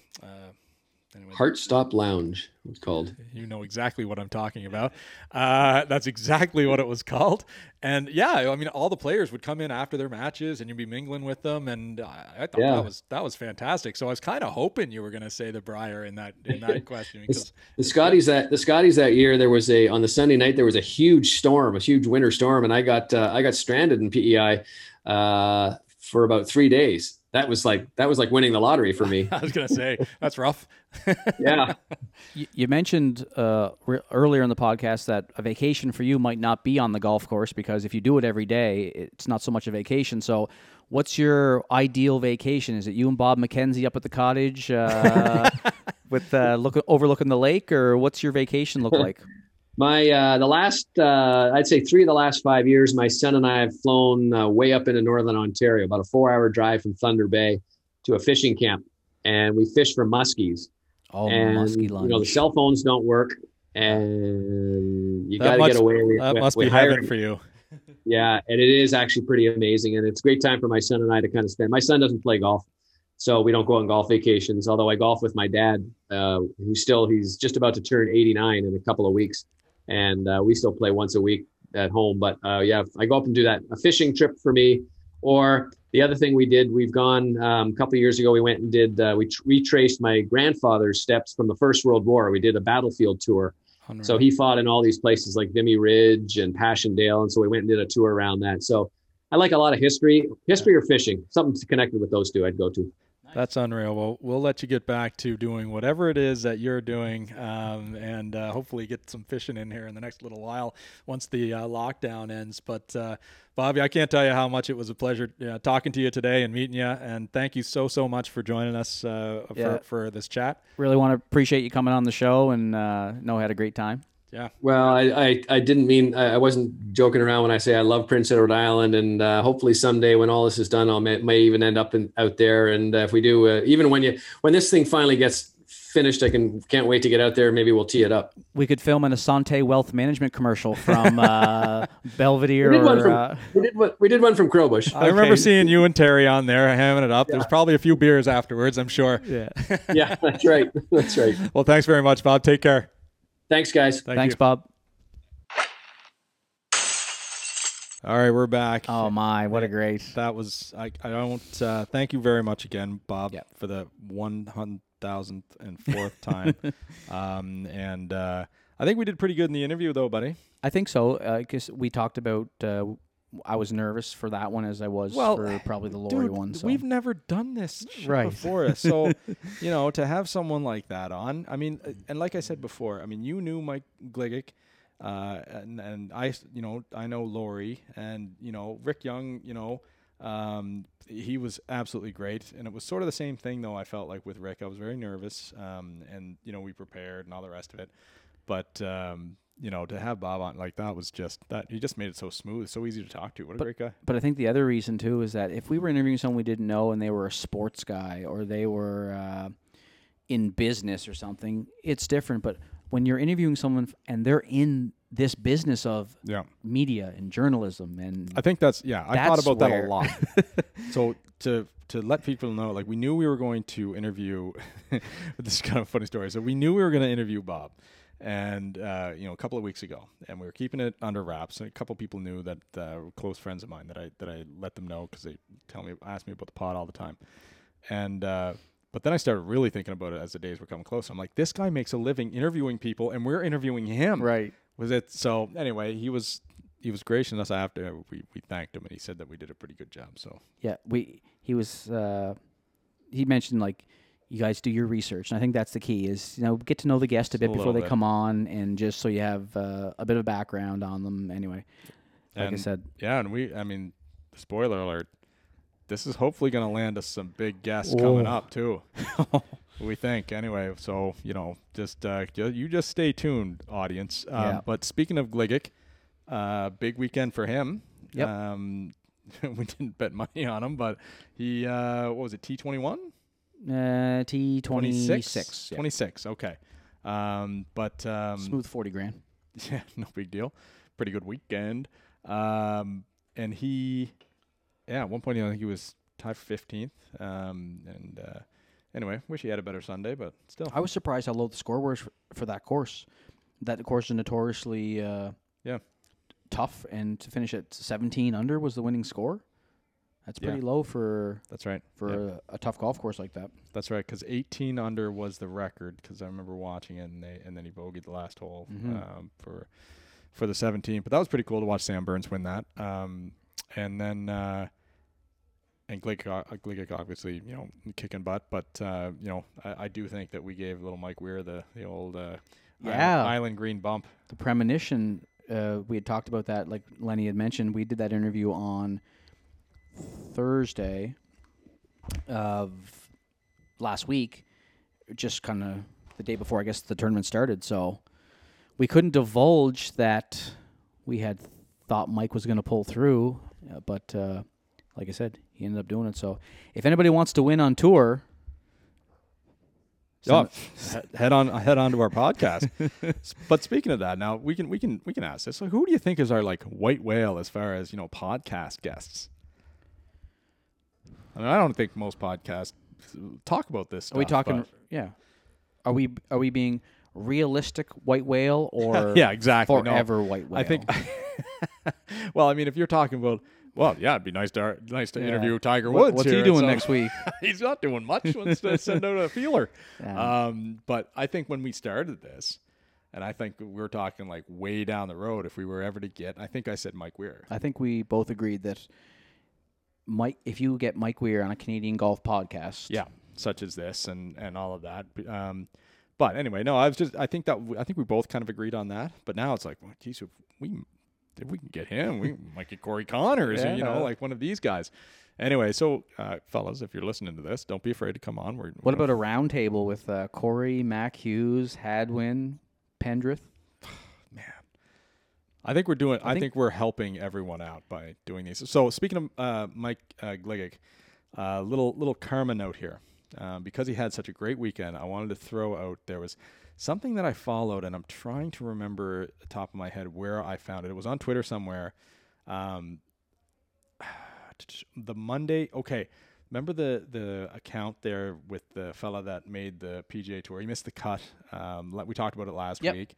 S3: Anyway, Heart Stop Lounge. It's called.
S1: You know exactly what I'm talking about. Uh, that's exactly what it was called. And yeah, I mean, all the players would come in after their matches, and you'd be mingling with them. And I thought yeah. that was that was fantastic. So I was kind of hoping you were going to say the Brier in that in that question.
S3: Because the Scotties that the Scotties that year, there was a on the Sunday night there was a huge storm, a huge winter storm, and I got uh, I got stranded in PEI uh, for about three days that was like that was like winning the lottery for me.
S1: I was gonna say that's rough.
S3: yeah.
S2: You, you mentioned uh, re- earlier in the podcast that a vacation for you might not be on the golf course because if you do it every day, it's not so much a vacation. So, what's your ideal vacation? Is it you and Bob McKenzie up at the cottage uh, with uh, look overlooking the lake, or what's your vacation look like?
S3: My uh, the last uh, I'd say three of the last five years, my son and I have flown uh, way up into northern Ontario, about a four-hour drive from Thunder Bay to a fishing camp, and we fish for muskies.
S2: Oh, and, muskie lunch.
S3: You know the cell phones don't work, and you got to get away.
S1: We, that we, must we be heaven for you.
S3: yeah, and it is actually pretty amazing, and it's a great time for my son and I to kind of spend. My son doesn't play golf, so we don't go on golf vacations. Although I golf with my dad, uh, who's still he's just about to turn 89 in a couple of weeks and uh, we still play once a week at home. But uh, yeah, I go up and do that. A fishing trip for me, or the other thing we did, we've gone um, a couple years ago. We went and did uh, we tr- retraced my grandfather's steps from the First World War. We did a battlefield tour. So he fought in all these places like Vimy Ridge and Passchendaele, and so we went and did a tour around that. So I like a lot of history, history or fishing, something connected with those two. I'd go to.
S1: That's unreal. Well, we'll let you get back to doing whatever it is that you're doing, um, and uh, hopefully get some fishing in here in the next little while once the uh, lockdown ends. But uh, Bobby, I can't tell you how much it was a pleasure uh, talking to you today and meeting you. And thank you so so much for joining us uh,
S2: Yeah.
S1: for, for this chat.
S2: Really want to appreciate you coming on the show and uh, know I had a great time.
S1: Yeah,
S3: Well, I, I, I didn't mean I I wasn't joking around when I say I love Prince Edward Island, and uh, hopefully someday when all this is done, I'll may, may even end up in, out there. And uh, if we do, uh, even when you when this thing finally gets finished, I can can't wait to get out there. Maybe we'll tee it up.
S2: We could film an Assante Wealth Management commercial from uh, Belvedere
S3: We did one
S2: or
S3: from
S2: uh,
S3: we did one, we did one from Crowbush.
S1: I remember seeing you and Terry on there hamming it up. There's probably a few beers afterwards, I'm sure.
S2: yeah.
S3: yeah, that's right. That's right.
S1: Well, thanks very much, Bob. Take care.
S3: Thanks, guys.
S1: Thank
S2: Thanks,
S1: you.
S2: Bob.
S1: All right, we're back.
S2: Oh my, what a great.
S1: That was I. I don't. Uh, thank you very much again, Bob,
S2: Yeah.
S1: for the one hundred thousandth and fourth time. um, and uh, I think we did pretty good in the interview, though, buddy.
S2: I think so because we talked about. I was nervous for that one as I was
S1: Well,
S2: for probably the Lori
S1: Dude,
S2: one. So
S1: we've never done this
S2: Right.
S1: before, so you know to have someone like that on. I mean, uh, and like I said before, I mean, you knew Mike Gligic, uh, and and I, you know, I know Lori, and you know Rick Young, you know. Um, he was absolutely great, and it was sort of the same thing though. I felt like with Rick, I was very nervous, um, and you know we prepared and all the rest of it, but um, you know to have Bob on like that was just that he just made it so smooth, so easy to talk to. What a great guy.
S2: But I think the other reason too is that if we were interviewing someone we didn't know and they were a sports guy or they were uh, in business or something, it's different. But when you're interviewing someone and they're in this business of
S1: Yeah.
S2: media and journalism and
S1: I think that's yeah. I thought
S2: That's
S1: about that a lot. so to to let people know, like we knew we were going to interview. this is kind of a funny story. So we knew we were going to interview Bob, and uh, you know a couple of weeks ago, and we were keeping it under wraps. And a couple people knew that uh, close friends of mine that I that I let them know because they tell me ask me about the pod all the time, and. Uh, but then I started really thinking about it as the days were coming close. I'm like, this guy makes a living interviewing people, and we're interviewing him
S2: right.
S1: was it so anyway he was he was gracious enough after we, we thanked him and he said that we did a pretty good job so
S2: Yeah, we he was uh, he mentioned like you guys do your research, and I think that's the key is you know get to know the guest a bit
S1: a
S2: before they
S1: bit.
S2: come on, and just so you have uh, a bit of background on them. Anyway, like I said,
S1: yeah and we i mean spoiler alert this is hopefully going to land us some big guests coming
S2: Oh.
S1: up too we think anyway so you know just uh you just stay tuned audience um,
S2: Yeah.
S1: but speaking of gligic uh big weekend for him
S2: Yep.
S1: um we didn't bet money on him but he uh what was it t21
S2: uh, T twenty
S1: 26
S2: six,
S1: 26 okay um but um
S2: smooth forty grand.
S1: Yeah, no big deal. Pretty good weekend. Um, and he, yeah, at one point, I think he was tied for 15th. Um, and uh, anyway, wish he had a better Sunday, but still.
S2: I was surprised how low the score was for, for that course. That course is notoriously uh,
S1: Yeah.
S2: tough, and to finish at seventeen under was the winning score. That's
S1: Yeah.
S2: pretty low for
S1: That's right.
S2: for
S1: Yeah,
S2: a, a tough golf course like that.
S1: that's right. Because 18 under was the record. Because I remember watching it, and they and then he bogeyed the last hole
S2: Mhm.
S1: um, for for the 17. But that was pretty cool to watch Sam Burns win that. Um, and then. Uh, and Glick, uh, Glick obviously, you know, kicking butt, but uh, you know, I, I do think that we gave little Mike Weir the the old uh,
S2: Yeah.
S1: island, island green bump.
S2: the premonition uh, we had talked about that like lenny had mentioned we did that interview on thursday of last week just kind of the day before i guess the tournament started so we couldn't divulge that we had thought mike was going to pull through uh, but uh, like i said he ended up doing it so if anybody wants to win on tour
S1: Oh, head on head on to our podcast. But speaking of that, now we can we can we can ask this. So who do you think is our like white whale as far as you know podcast guests? I mean, I don't think most podcasts talk about this. Stuff,
S2: Are we talking?
S1: but-
S2: Yeah. Are we are we being realistic white whale or
S1: yeah, exactly. No,
S2: forever white whale?
S1: I think. well, I mean, if you're talking about, well, yeah, it'd be nice to nice to
S2: Yeah.
S1: interview Tiger
S2: What-
S1: Woods.
S2: what's
S1: here
S2: he
S1: at
S2: doing
S1: some-
S2: next week?
S1: He's not doing much. Wants to send out a feeler. Um, but I think when we started this, And I think we're talking like way down the road if we were ever to get. I think I said Mike Weir.
S2: I think we both agreed that Mike, if you get Mike Weir on a Canadian golf podcast,
S1: Yeah, such as this and and all of that. Um, but anyway, no, I was just I think that I think we both kind of agreed on that. But now it's like, well, geez, if we if we can get him, we might get Corey Conners, or, you know, like one of these guys. Anyway, so uh, fellas, if you're listening to this, don't be afraid to come on. We're
S2: What about a round table with uh, Corey, Mac Hughes, Hadwin, Pendrith?
S1: I think we're doing. I,
S2: think-
S1: think, we're helping everyone out by doing these. So speaking of uh, Mike uh, Gligic, uh, little little karma note here. Um, because he had such a great weekend, I wanted to throw out there was something that I followed, and I'm trying to remember the top of my head where I found it. It was on Twitter somewhere. Um, the Monday, okay. Remember the the account there with the fella that made the PGA Tour? He missed the cut. Um, we talked about it last
S2: Yep.
S1: week.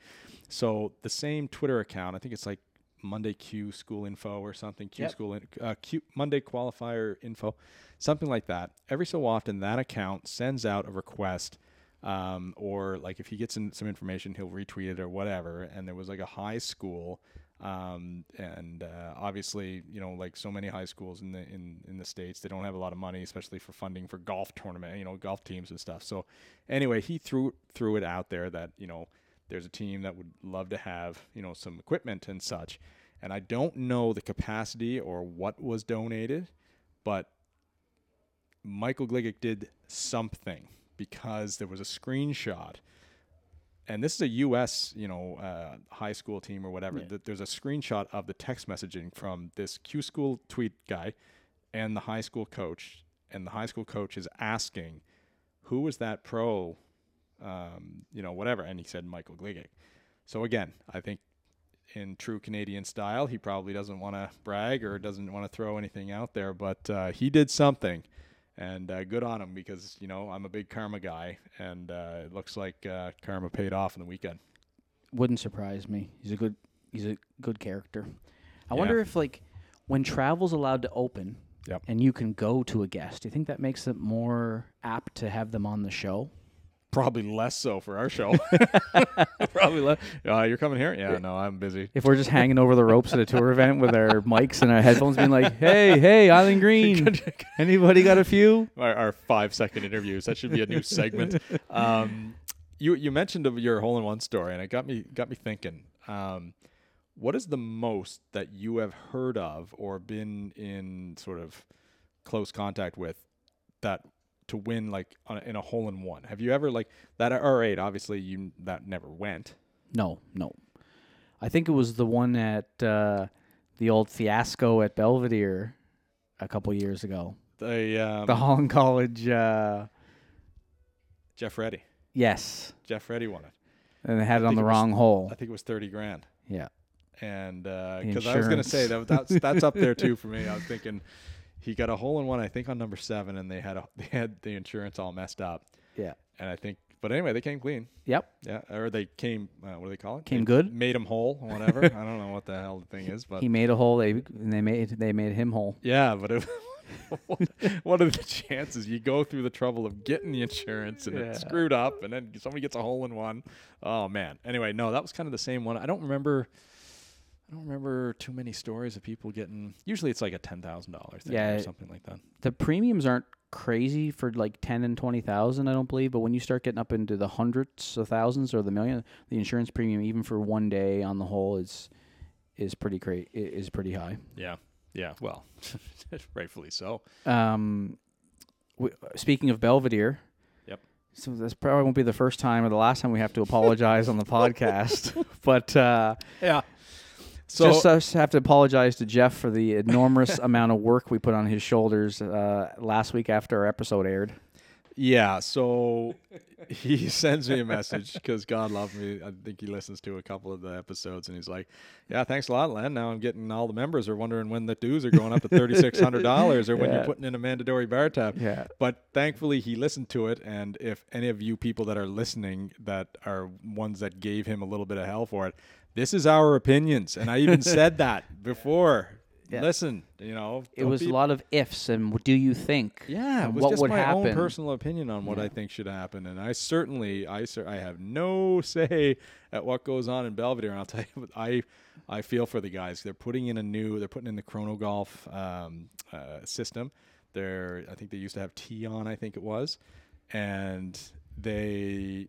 S1: So the same Twitter account, I think it's like Monday Q School Info or something. Q
S2: Yep.
S1: School in, uh, Q Monday Qualifier Info, something like that. Every so often, that account sends out a request, um, or like if he gets in some information, he'll retweet it or whatever. And there was like a high school, um, and uh, obviously, you know, like so many high schools in the in in the states, they don't have a lot of money, especially for funding for golf tournament, you know, golf teams and stuff. So anyway, he threw threw it out there that you know there's a team that would love to have you know some equipment and such and i don't know the capacity or what was donated but michael gligic did something because there was a screenshot and this is a us you know uh, high school team or whatever
S2: Yeah.
S1: Th- there's a screenshot of the text messaging from this q school tweet guy and the high school coach and the high school coach is asking who was that pro um, you know, whatever. And he said Michael Gligic. So again, I think in true Canadian style, he probably doesn't want to brag or doesn't want to throw anything out there, but uh, he did something. And uh, good on him because, you know, I'm a big karma guy, and uh, it looks like uh, karma paid off in the weekend.
S2: Wouldn't surprise me. He's a good he's a good character. I
S1: Yeah.
S2: wonder if like when travel's allowed to open
S1: Yep.
S2: and you can go to a guest, do you think that makes it more apt to have them on the show?
S1: Probably less so for our show. probably less. Uh, you're coming here? Yeah, no, I'm busy.
S2: If we're just hanging over the ropes at a tour event with our mics and our headphones being like, Hey, hey, Island Green. Anybody got a few?
S1: our, our five second interviews. That should be a new segment. Um, you you mentioned of your hole in one story, and it got me got me thinking. Um, what is the most that you have heard of or been in sort of close contact with that to win like on a, in a hole in one? Have you ever like that R eight? Obviously, you that never went.
S2: No, no. I think it was the one at uh, the old fiasco at Belvedere a couple years ago.
S1: The um,
S2: The Holland College uh,
S1: Jeff Reddy.
S2: yes.
S1: Jeff Reddy won it.
S2: And they had it on the
S1: it was-
S2: wrong hole.
S1: I think it was thirty grand.
S2: Yeah.
S1: and because I was going to say that that's that's up there too for me. I was thinking he got a hole in one, I think on number seven, and they had a they had the insurance all messed up,
S2: Yeah.
S1: and I think. But anyway, they came clean.
S2: Yep.
S1: Yeah, or they came. Uh, what do they call it?
S2: Came
S1: They
S2: good?
S1: Made him whole, or whatever. I don't know what the hell the thing is, but
S2: He made a hole. They and they made they made him whole.
S1: yeah, but it, what, what are the chances you go through the trouble of getting the insurance and
S2: Yeah.
S1: it's screwed up, and then somebody gets a hole in one? Oh man. Anyway, no, that was kind of the same one. I don't remember. I don't remember too many stories of people getting. Usually, it's like a ten thousand dollars thing
S2: Yeah.
S1: or something like that.
S2: The premiums aren't crazy for like ten and twenty thousand, I don't believe. But when you start getting up into the hundreds of thousands or the million, the insurance premium, even for one day on the whole, is is pretty great. Is pretty high.
S1: Yeah, yeah. Well, rightfully so.
S2: Um, w- speaking of Belvedere.
S1: Yep.
S2: So this probably won't be the first time or the last time we have to apologize on the podcast, but uh,
S1: Yeah. So
S2: just us have to apologize to Jeff for the enormous amount of work we put on his shoulders uh, last week after our episode aired.
S1: Yeah, so he sends me a message because God love me. I think he listens to a couple of the episodes, and he's like, "Yeah, thanks a lot, Len. Now I'm getting all the members are wondering when the dues are going up to thirty six hundred dollars, or when
S2: Yeah.
S1: you're putting in a mandatory bar tab."
S2: Yeah.
S1: But thankfully, he listened to it, and if any of you people that are listening that are ones that gave him a little bit of hell for it, this is our opinions, and I even said that before.
S2: Yeah.
S1: listen, you know,
S2: It was
S1: be-
S2: a lot of ifs and what do you think?
S1: Yeah, it was
S2: what
S1: just
S2: would
S1: my
S2: happen.
S1: own personal opinion on what I think should happen, and I certainly, I, cer- I have no say at what goes on in Belvedere. And I'll tell you, what, I, I feel for the guys. They're putting in a new, they're putting in the Chronogolf um, uh, system. They're, I think they used to have T on, I think it was, and they,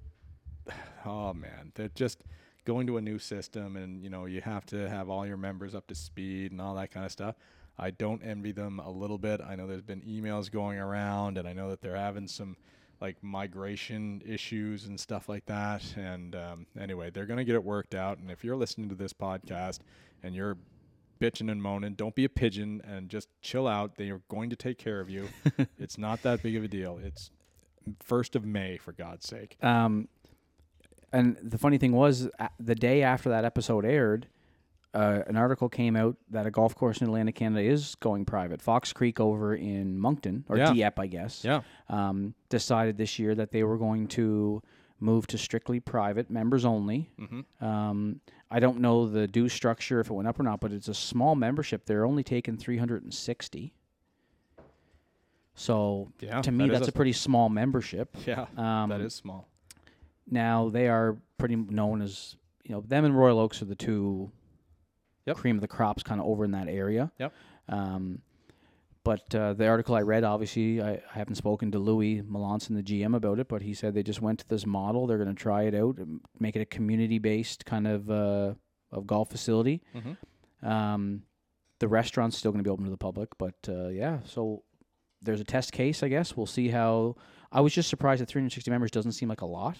S1: oh man, they're just going to a new system, and you know you have to have all your members up to speed and all that kind of stuff. I don't envy them a little bit. I know there's been emails going around, and I know that they're having some like migration issues and stuff like that. And um, anyway, they're going to get it worked out. And if you're listening to this podcast and you're bitching and moaning, don't be a pigeon and just chill out. They are going to take care of you. it's not that big of a deal. It's first of May, for God's sake.
S2: Um, and the funny thing was, the day after that episode aired, uh, an article came out that a golf course in Atlantic Canada is going private. Fox Creek over in Moncton, or
S1: Yeah.
S2: Dieppe, I guess,
S1: Yeah.
S2: um, decided this year that they were going to move to strictly private, members only.
S1: Mm-hmm.
S2: Um, I don't know the due structure if it went up or not, but it's a small membership. They're only taking 360. So
S1: Yeah.
S2: to me,
S1: that
S2: that's a, pretty small membership.
S1: yeah.
S2: Um,
S1: that is small.
S2: Now they are pretty known as you know them and Royal Oaks are the two
S1: Yep.
S2: cream of the crops kind of over in that area.
S1: Yep.
S2: Um, but uh, the article I read, obviously, I, I haven't spoken to Louis Melanson, the GM, about it, but he said they just went to this model. They're going to try it out, and make it a community-based kind of uh, of golf facility.
S1: Mm-hmm.
S2: Um, the restaurant's still going to be open to the public, but uh, yeah, so there's a test case, I guess. We'll see how. I was just surprised that 360 members doesn't seem like a lot.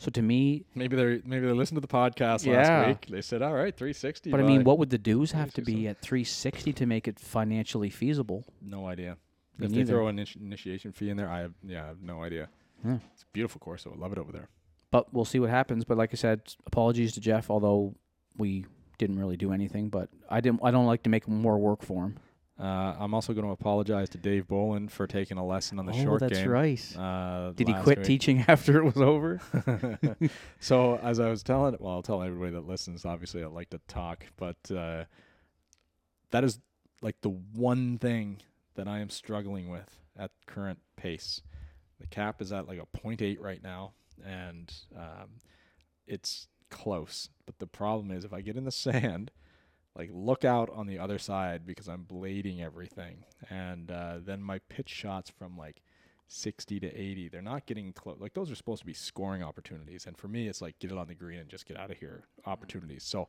S2: So to me,
S1: Maybe they maybe they listened to the podcast
S2: Yeah.
S1: last week. They said, "All right, 360."
S2: but I mean, what would the dues have to be at 360 to make it financially feasible?
S1: No idea.
S2: Me
S1: if they throw an initi- initiation fee in there, I have yeah, I have no idea.
S2: Yeah.
S1: It's a beautiful course. I would love it over there.
S2: But we'll see what happens. But like I said, apologies to Jeff, although we didn't really do anything. But I didn't. I don't like to make more work for him.
S1: Uh, I'm also going to apologize to Dave Boland for taking a lesson on the short
S2: Oh, that's
S1: game.
S2: right.
S1: Uh,
S2: Did he quit
S1: week.
S2: teaching after it was over?
S1: so as I was telling, well, I'll tell everybody that listens. Obviously, I like to talk, but uh, that is like the one thing that I am struggling with at current pace. The cap is at like a 0.8 right now, and um, it's close. But the problem is, if I get in the sand, like look out on the other side because I'm blading everything, and uh, then my pitch shots from like 60 to 80 they're not getting close like those are supposed to be scoring opportunities. And for me it's like get it on the green and just get out of here opportunities. So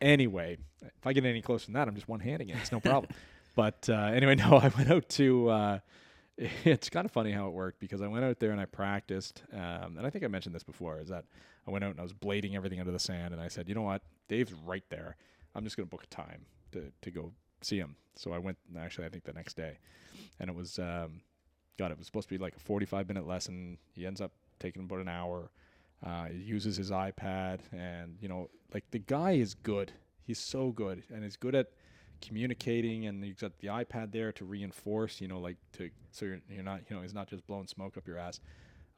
S1: anyway if i get any closer than that i'm just one-handing it. It's no problem. But uh, anyway no i went out to uh, it's kind of funny how it worked because i went out there and i practiced um, and i think i mentioned this before is that i went out and i was blading everything under the sand and i said you know what? Dave's right there i'm just going to book a time to, to go see him so i went actually i think the next day and it was um, God, it was supposed to be like a 45 minute lesson. He ends up taking about an hour. Uh, he uses his iPad, and you know, like the guy is good. He's so good, and he's good at communicating. And he's got the iPad there to reinforce, you know, like to so you're you're not, you know, he's not just blowing smoke up your ass.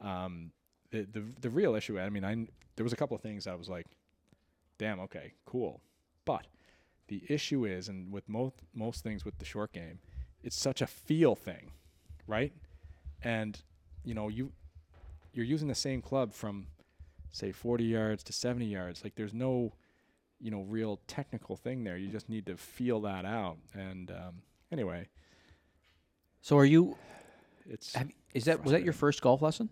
S1: Um, the the the real issue, I mean, I there was a couple of things I was like, damn, okay, cool, but the issue is, and with most most things with the short game, it's such a feel thing, right? and you know you you're using the same club from say 40 yards to 70 yards like there's no you know real technical thing there you just need to feel that out and um, anyway
S2: So are you?
S1: it's
S2: Have, is that was that your first golf lesson?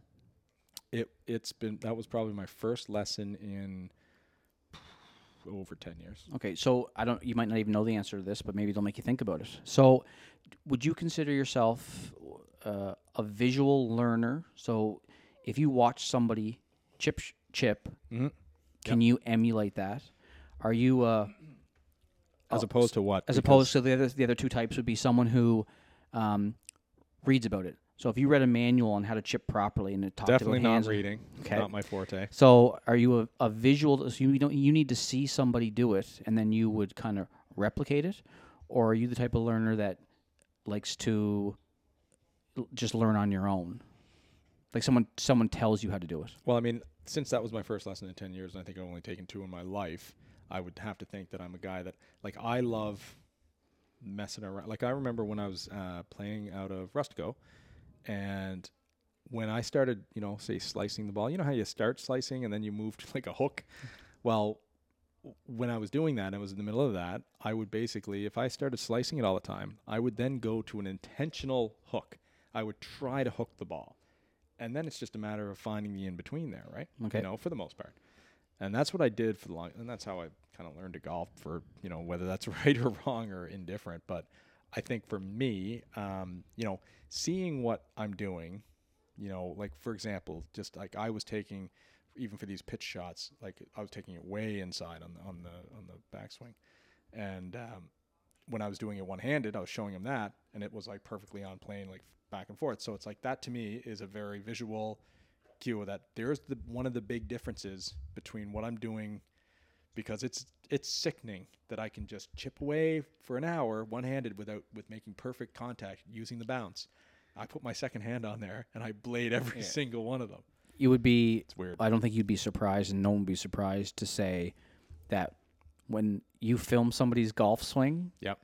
S1: it it's been that was probably my first lesson in over 10 years
S2: Okay, so I don't. You might not even know the answer to this, but maybe it'll make you think about it. So, would you consider yourself uh, a visual learner? So, if you watch somebody chip sh- chip,
S1: mm-hmm.
S2: can you emulate that? Are you uh,
S1: as opposed to what
S2: as
S1: Because-
S2: opposed to the other the other two types would be someone who um, reads about it. So, if you read a manual on how to chip properly and it talked
S1: definitely
S2: about
S1: not reading
S2: Okay.
S1: not my forte
S2: So, are you a, a visual? So you don't you need to see somebody do it, and then you would kind of replicate it, or are you the type of learner that likes to just learn on your own? Like someone someone tells you how to do it.
S1: Well, I mean, since that was my first lesson in 10 years, and I think I've only taken two in my life, I would have to think that I'm a guy that, like, I love messing around. Like I remember when I was uh, playing out of Rustico, and when I started, you know, say slicing the ball, you know how you start slicing and then you move to like a hook. Well, when I was doing that, and I was in the middle of that, I would basically, if I started slicing it all the time, I would then go to an intentional hook. I would try to hook the ball, and then it's just a matter of finding the in between there, right?
S2: Okay.
S1: You know, for the most part. And that's what I did for the long, and that's how I kind of learned to golf. For you know, whether that's right or wrong or indifferent, but I think for me, um, you know, seeing what I'm doing, you know, like for example, just like I was taking, even for these pitch shots, like I was taking it way inside on the on the on the backswing, and um, when I was doing it one handed, I was showing him that, and it was like perfectly on plane, like back and forth. So it's like that to me is a very visual cue that there's the one of the big differences between what I'm doing because it's it's sickening that I can just chip away for an hour one handed without with making perfect contact using the bounce. I put my second hand on there and I blade every single one of them.
S2: You would be. It's
S1: weird.
S2: I don't think you'd be surprised, and no one would be surprised to say that when you film somebody's golf swing,
S1: Yep.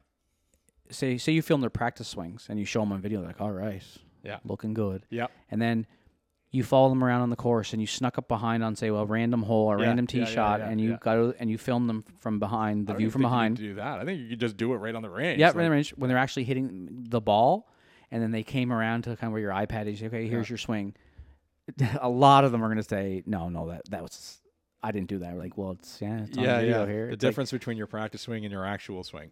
S2: say say you film their practice swings and you show them on video, like, all right,
S1: Yeah.
S2: looking good.
S1: Yep.
S2: and then you follow them around on the course and you snuck up behind on say well, a random hole or
S1: Yeah,
S2: random tee
S1: yeah,
S2: shot
S1: yeah,
S2: and you got to, and you film them from behind the view from
S1: think you need
S2: behind
S1: do that. I think you could just do it right on the range.
S2: yeah
S1: Like,
S2: right in the range when they're actually hitting the ball and then they came around to kind of where your iPad is okay here's your swing a lot of them are going to say no no that that was I didn't do that like well it's yeah it's on
S1: yeah,
S2: video
S1: yeah.
S2: here
S1: The
S2: It's like-
S1: difference between your practice swing and your actual swing,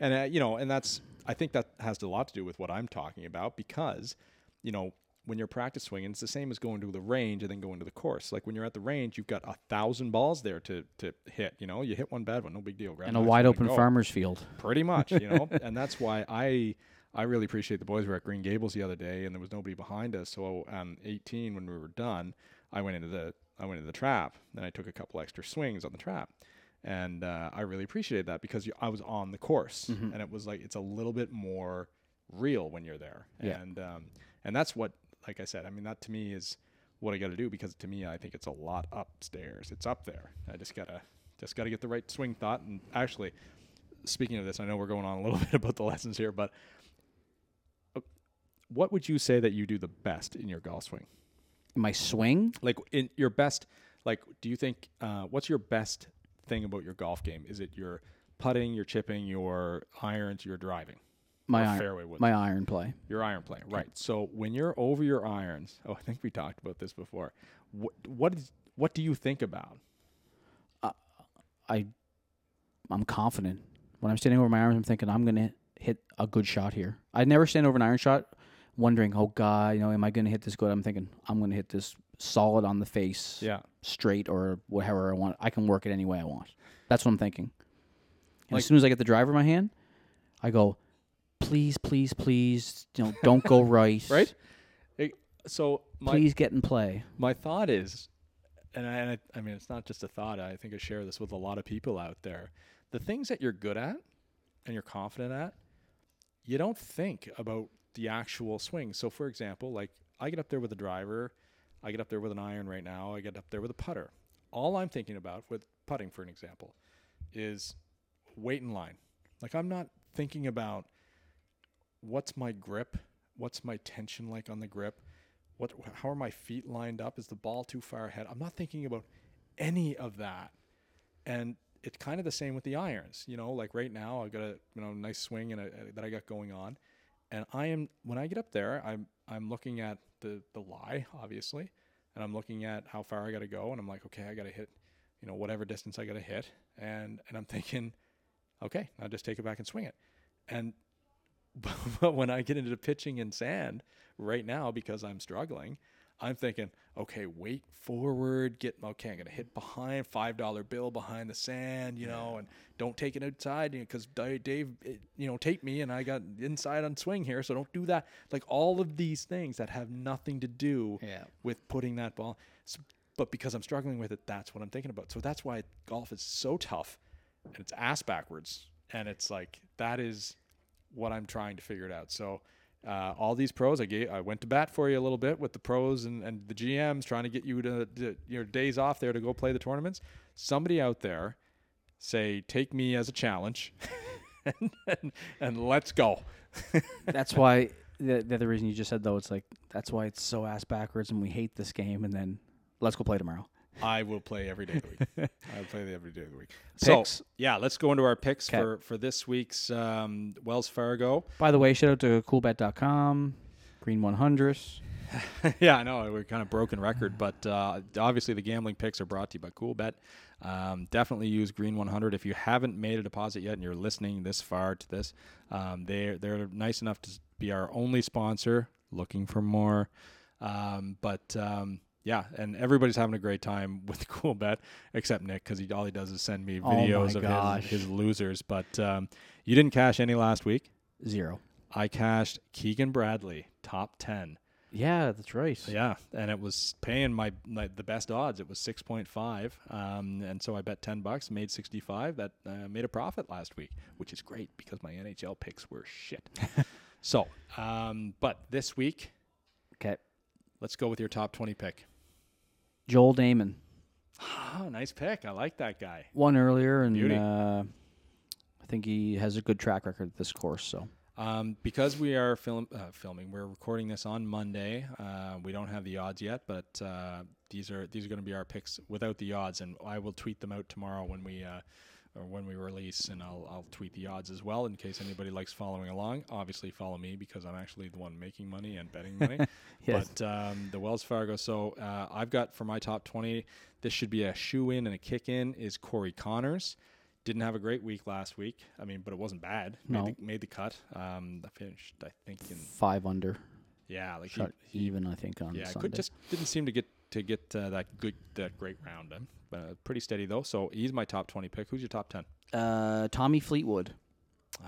S1: and uh, you know, and that's I think that has a lot to do with what I'm talking about because, you know, when you're practice swinging, it's the same as going to the range and then going to the course. Like when you're at the range, you've got a thousand balls there to to hit. You know, you hit one bad one, no big deal. Grab
S2: and a wide open farmer's field
S1: pretty much you know and that's why i i really appreciate the boys were at green gables the other day and there was nobody behind us so on 18 when we were done i went into the i went into the trap then i took a couple extra swings on the trap and uh, i really appreciated that because you, i was on the course
S2: Mm-hmm.
S1: and it was like it's a little bit more real when you're there
S2: Yeah.
S1: and um, and that's what like i said i mean that to me is what i got to do because to me i think it's a lot upstairs. It's up there. I just gotta just gotta get the right swing thought. And actually speaking of this, I know we're going on a little bit about the lessons here, but uh, what would you say that you do the best in your golf swing?
S2: my swing?
S1: Like in your best, like, do you think uh, what's your best thing about your golf game? Is it your putting, your chipping, your irons, your driving,
S2: my iron,
S1: fairway woods?
S2: my iron play
S1: your iron play, right? So when you're over your irons, oh, I think we talked about this before. What what is what do you think about?
S2: Uh, I I'm confident when I'm standing over my irons. I'm thinking I'm gonna hit a good shot here. I never stand over an iron shot, wondering, oh god, you know, am I gonna hit this good? I'm thinking I'm gonna hit this solid on the face,
S1: Yeah,
S2: straight or whatever I want. I can work it any way I want. That's what I'm thinking. And
S1: Like-
S2: as soon as I get the driver in my hand, I go, please, please, please, you know, don't go right.
S1: right. So my
S2: Please get in play.
S1: my thought is, and I, and I, I mean, it's not just a thought. I think I share this with a lot of people out there. The things that you're good at and you're confident at, you don't think about the actual swing. So, for example, like I get up there with a driver, I get up there with an iron right now, I get up there with a putter. All I'm thinking about with putting, for an example, is wait in line. Like I'm not thinking about what's my grip, what's my tension like on the grip, what how are my feet lined up? Is the ball too far ahead? I'm not thinking about any of that. And it's kind of the same with the irons. You know, like right now I've got a you know nice swing and a, that I got going on, and I am when I get up there, I'm I'm looking at the the lie obviously, and I'm looking at how far I got to go, and I'm like, okay, I got to hit, you know, whatever distance I got to hit, and and I'm thinking, okay, I'll just take it back and swing it, and but when I get into pitching in sand right now because I'm struggling, I'm thinking, okay, weight forward, get okay, I'm gonna hit behind five dollar bill behind the sand, you know, and don't take it outside because Dave, it, you know, eh, take me and I got inside on swing here, so don't do that. Like all of these things that have nothing to do
S2: Yeah.
S1: with putting that ball, S- but because I'm struggling with it, that's what I'm thinking about. So that's why golf is so tough, and it's ass backwards, and it's like that is what I'm trying to figure it out. So uh, all these pros, I gave, I went to bat for you a little bit with the pros and, and the GMs trying to get you to, to your days off there to go play the tournaments. Somebody out there say, take me as a challenge and, and, and let's go.
S2: That's why the, the other reason you just said though, it's like that's why it's so ass backwards and we hate this game. And then let's go play tomorrow.
S1: I will play every day of the week. I'll play every day of the week. So yeah, let's go into our picks
S2: 'Kay.
S1: for for this week's um, Wells Fargo.
S2: By the way, shout out to coolbet.com, Green 100.
S1: yeah, I know we're kind of broken record, but uh, obviously the gambling picks are brought to you by CoolBet. Um, definitely use Green 100 if you haven't made a deposit yet and you're listening this far to this. Um, they're they're nice enough to be our only sponsor. Looking for more, um, but um, yeah, and everybody's having a great time with CoolBet except Nick because he all he does is send me
S2: Oh
S1: videos of his, his losers. But um, you didn't cash any last week.
S2: Zero.
S1: I cashed Keegan Bradley top ten.
S2: Yeah, that's right.
S1: Yeah, and it was paying my, my the best odds. It was six point five, um, and so I bet ten bucks, made sixty five. That uh, made a profit last week, which is great because my NHL picks were shit. so, um, but this week,
S2: Okay.
S1: let's go with your top twenty pick.
S2: Joel Dahmen.
S1: Oh, nice pick. I like that guy.
S2: Won earlier, and uh, I think he has a good track record at this course. So
S1: Um, because we are film uh, filming, we're recording this on Monday. Uh, we don't have the odds yet, but uh, these are these are going to be our picks without the odds, and I will tweet them out tomorrow when we uh, or when we release, and I'll I'll tweet the odds as well in case anybody likes following along. Obviously, follow me because I'm actually the one making money and betting money.
S2: Yes.
S1: But um, the Wells Fargo. So uh, I've got for my top twenty. This should be a shoe in and a kick in. Is Corey Conners. Didn't have a great week last week. I mean, but it wasn't bad. Made,
S2: No.
S1: the, made the cut. Um, I finished, I think, in
S2: five under,
S1: yeah, like he, he
S2: even. I think on
S1: yeah,
S2: Sunday.
S1: could just didn't seem to get to get uh, that good that great round. Um, uh, pretty steady though. So he's my top twenty pick. Who's your top ten?
S2: uh, Tommy Fleetwood.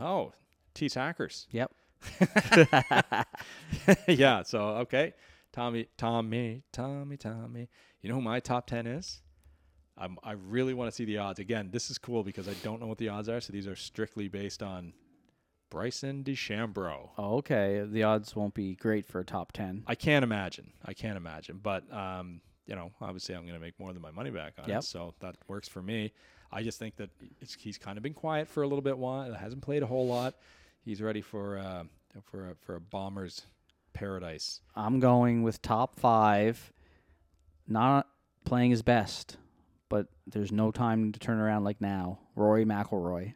S1: Oh, T Hackers.
S2: Yep.
S1: yeah. So okay, Tommy, Tommy, Tommy, Tommy. You know who my top ten is? I'm, I really want to see the odds. Again, this is cool because I don't know what the odds are. So these are strictly based on Bryson DeChambeau.
S2: Oh, okay. The odds won't be great for a top ten.
S1: I can't imagine. I can't imagine. But um, you know, obviously, I'm going to make more than my money back on
S2: Yep.
S1: it, so that works for me. I just think that it's, he's kind of been quiet for a little bit. While hasn't played a whole lot. He's ready for uh, for a, for a bomber's paradise.
S2: I'm going with top five. Not playing his best, but there's no time to turn around like now. Rory McIlroy.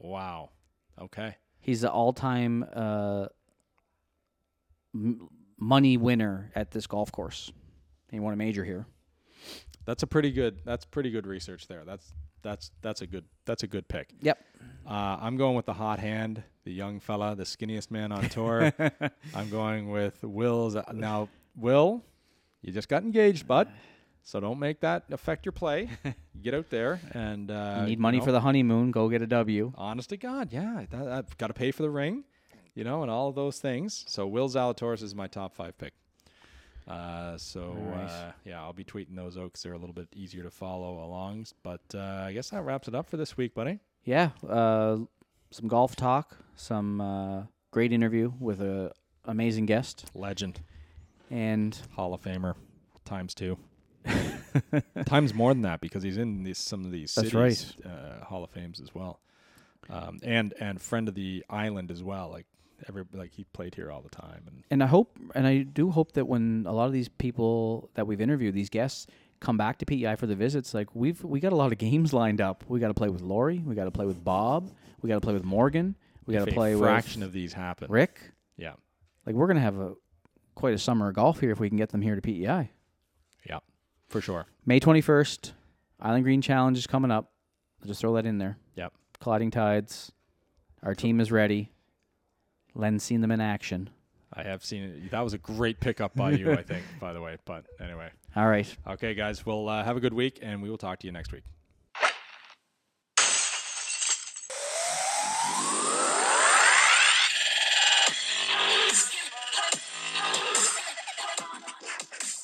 S1: Wow. Okay.
S2: He's the all-time uh, m- money winner at this golf course. He won a major here.
S1: That's a pretty good. That's pretty good research there. That's that's that's a good that's a good pick.
S2: Yep.
S1: Uh, I'm going with the hot hand, the young fella, the skinniest man on tour. I'm going with Will's. Now, Will, you just got engaged, bud. So don't make that affect your play. Get out there and uh,
S2: You need money
S1: know,
S2: for the honeymoon. Go get a W.
S1: Honest to God, yeah, that, I've got to pay for the ring, you know, and all of those things. So Will Zalatoris is my top five pick. Uh, so uh, yeah, I'll be tweeting those out because they're a little bit easier to follow along. But uh, I guess that wraps it up for this week, buddy.
S2: Yeah. Uh, some golf talk. Some uh, great interview with a amazing guest.
S1: Legend.
S2: And
S1: Hall of Famer times two. times more than that because he's in these, some of these
S2: That's
S1: cities uh, Hall of Fames as well, um, and and friend of the island as well. Like every like he played here all the time, and
S2: and I hope and I do hope that when a lot of these people that we've interviewed, these guests come back to PEI for the visits, like we've we got a lot of games lined up. We got to play with Lori. We got to play with Bob. We got to play with Morgan. We got to play
S1: fraction
S2: with
S1: of these happen.
S2: Rick.
S1: Yeah,
S2: Like we're gonna have a quite a summer of golf here if we can get them here to PEI.
S1: For sure.
S2: May twenty first, Island Green Challenge is coming up. I'll just throw that in there.
S1: Yep.
S2: Colliding Tides. Our team is ready. Len's seen them in action.
S1: I have seen it. That was a great pickup by you, I think. By the way, but anyway,
S2: All right.
S1: okay, guys. Well, uh, have a good week, and we will talk to you next week.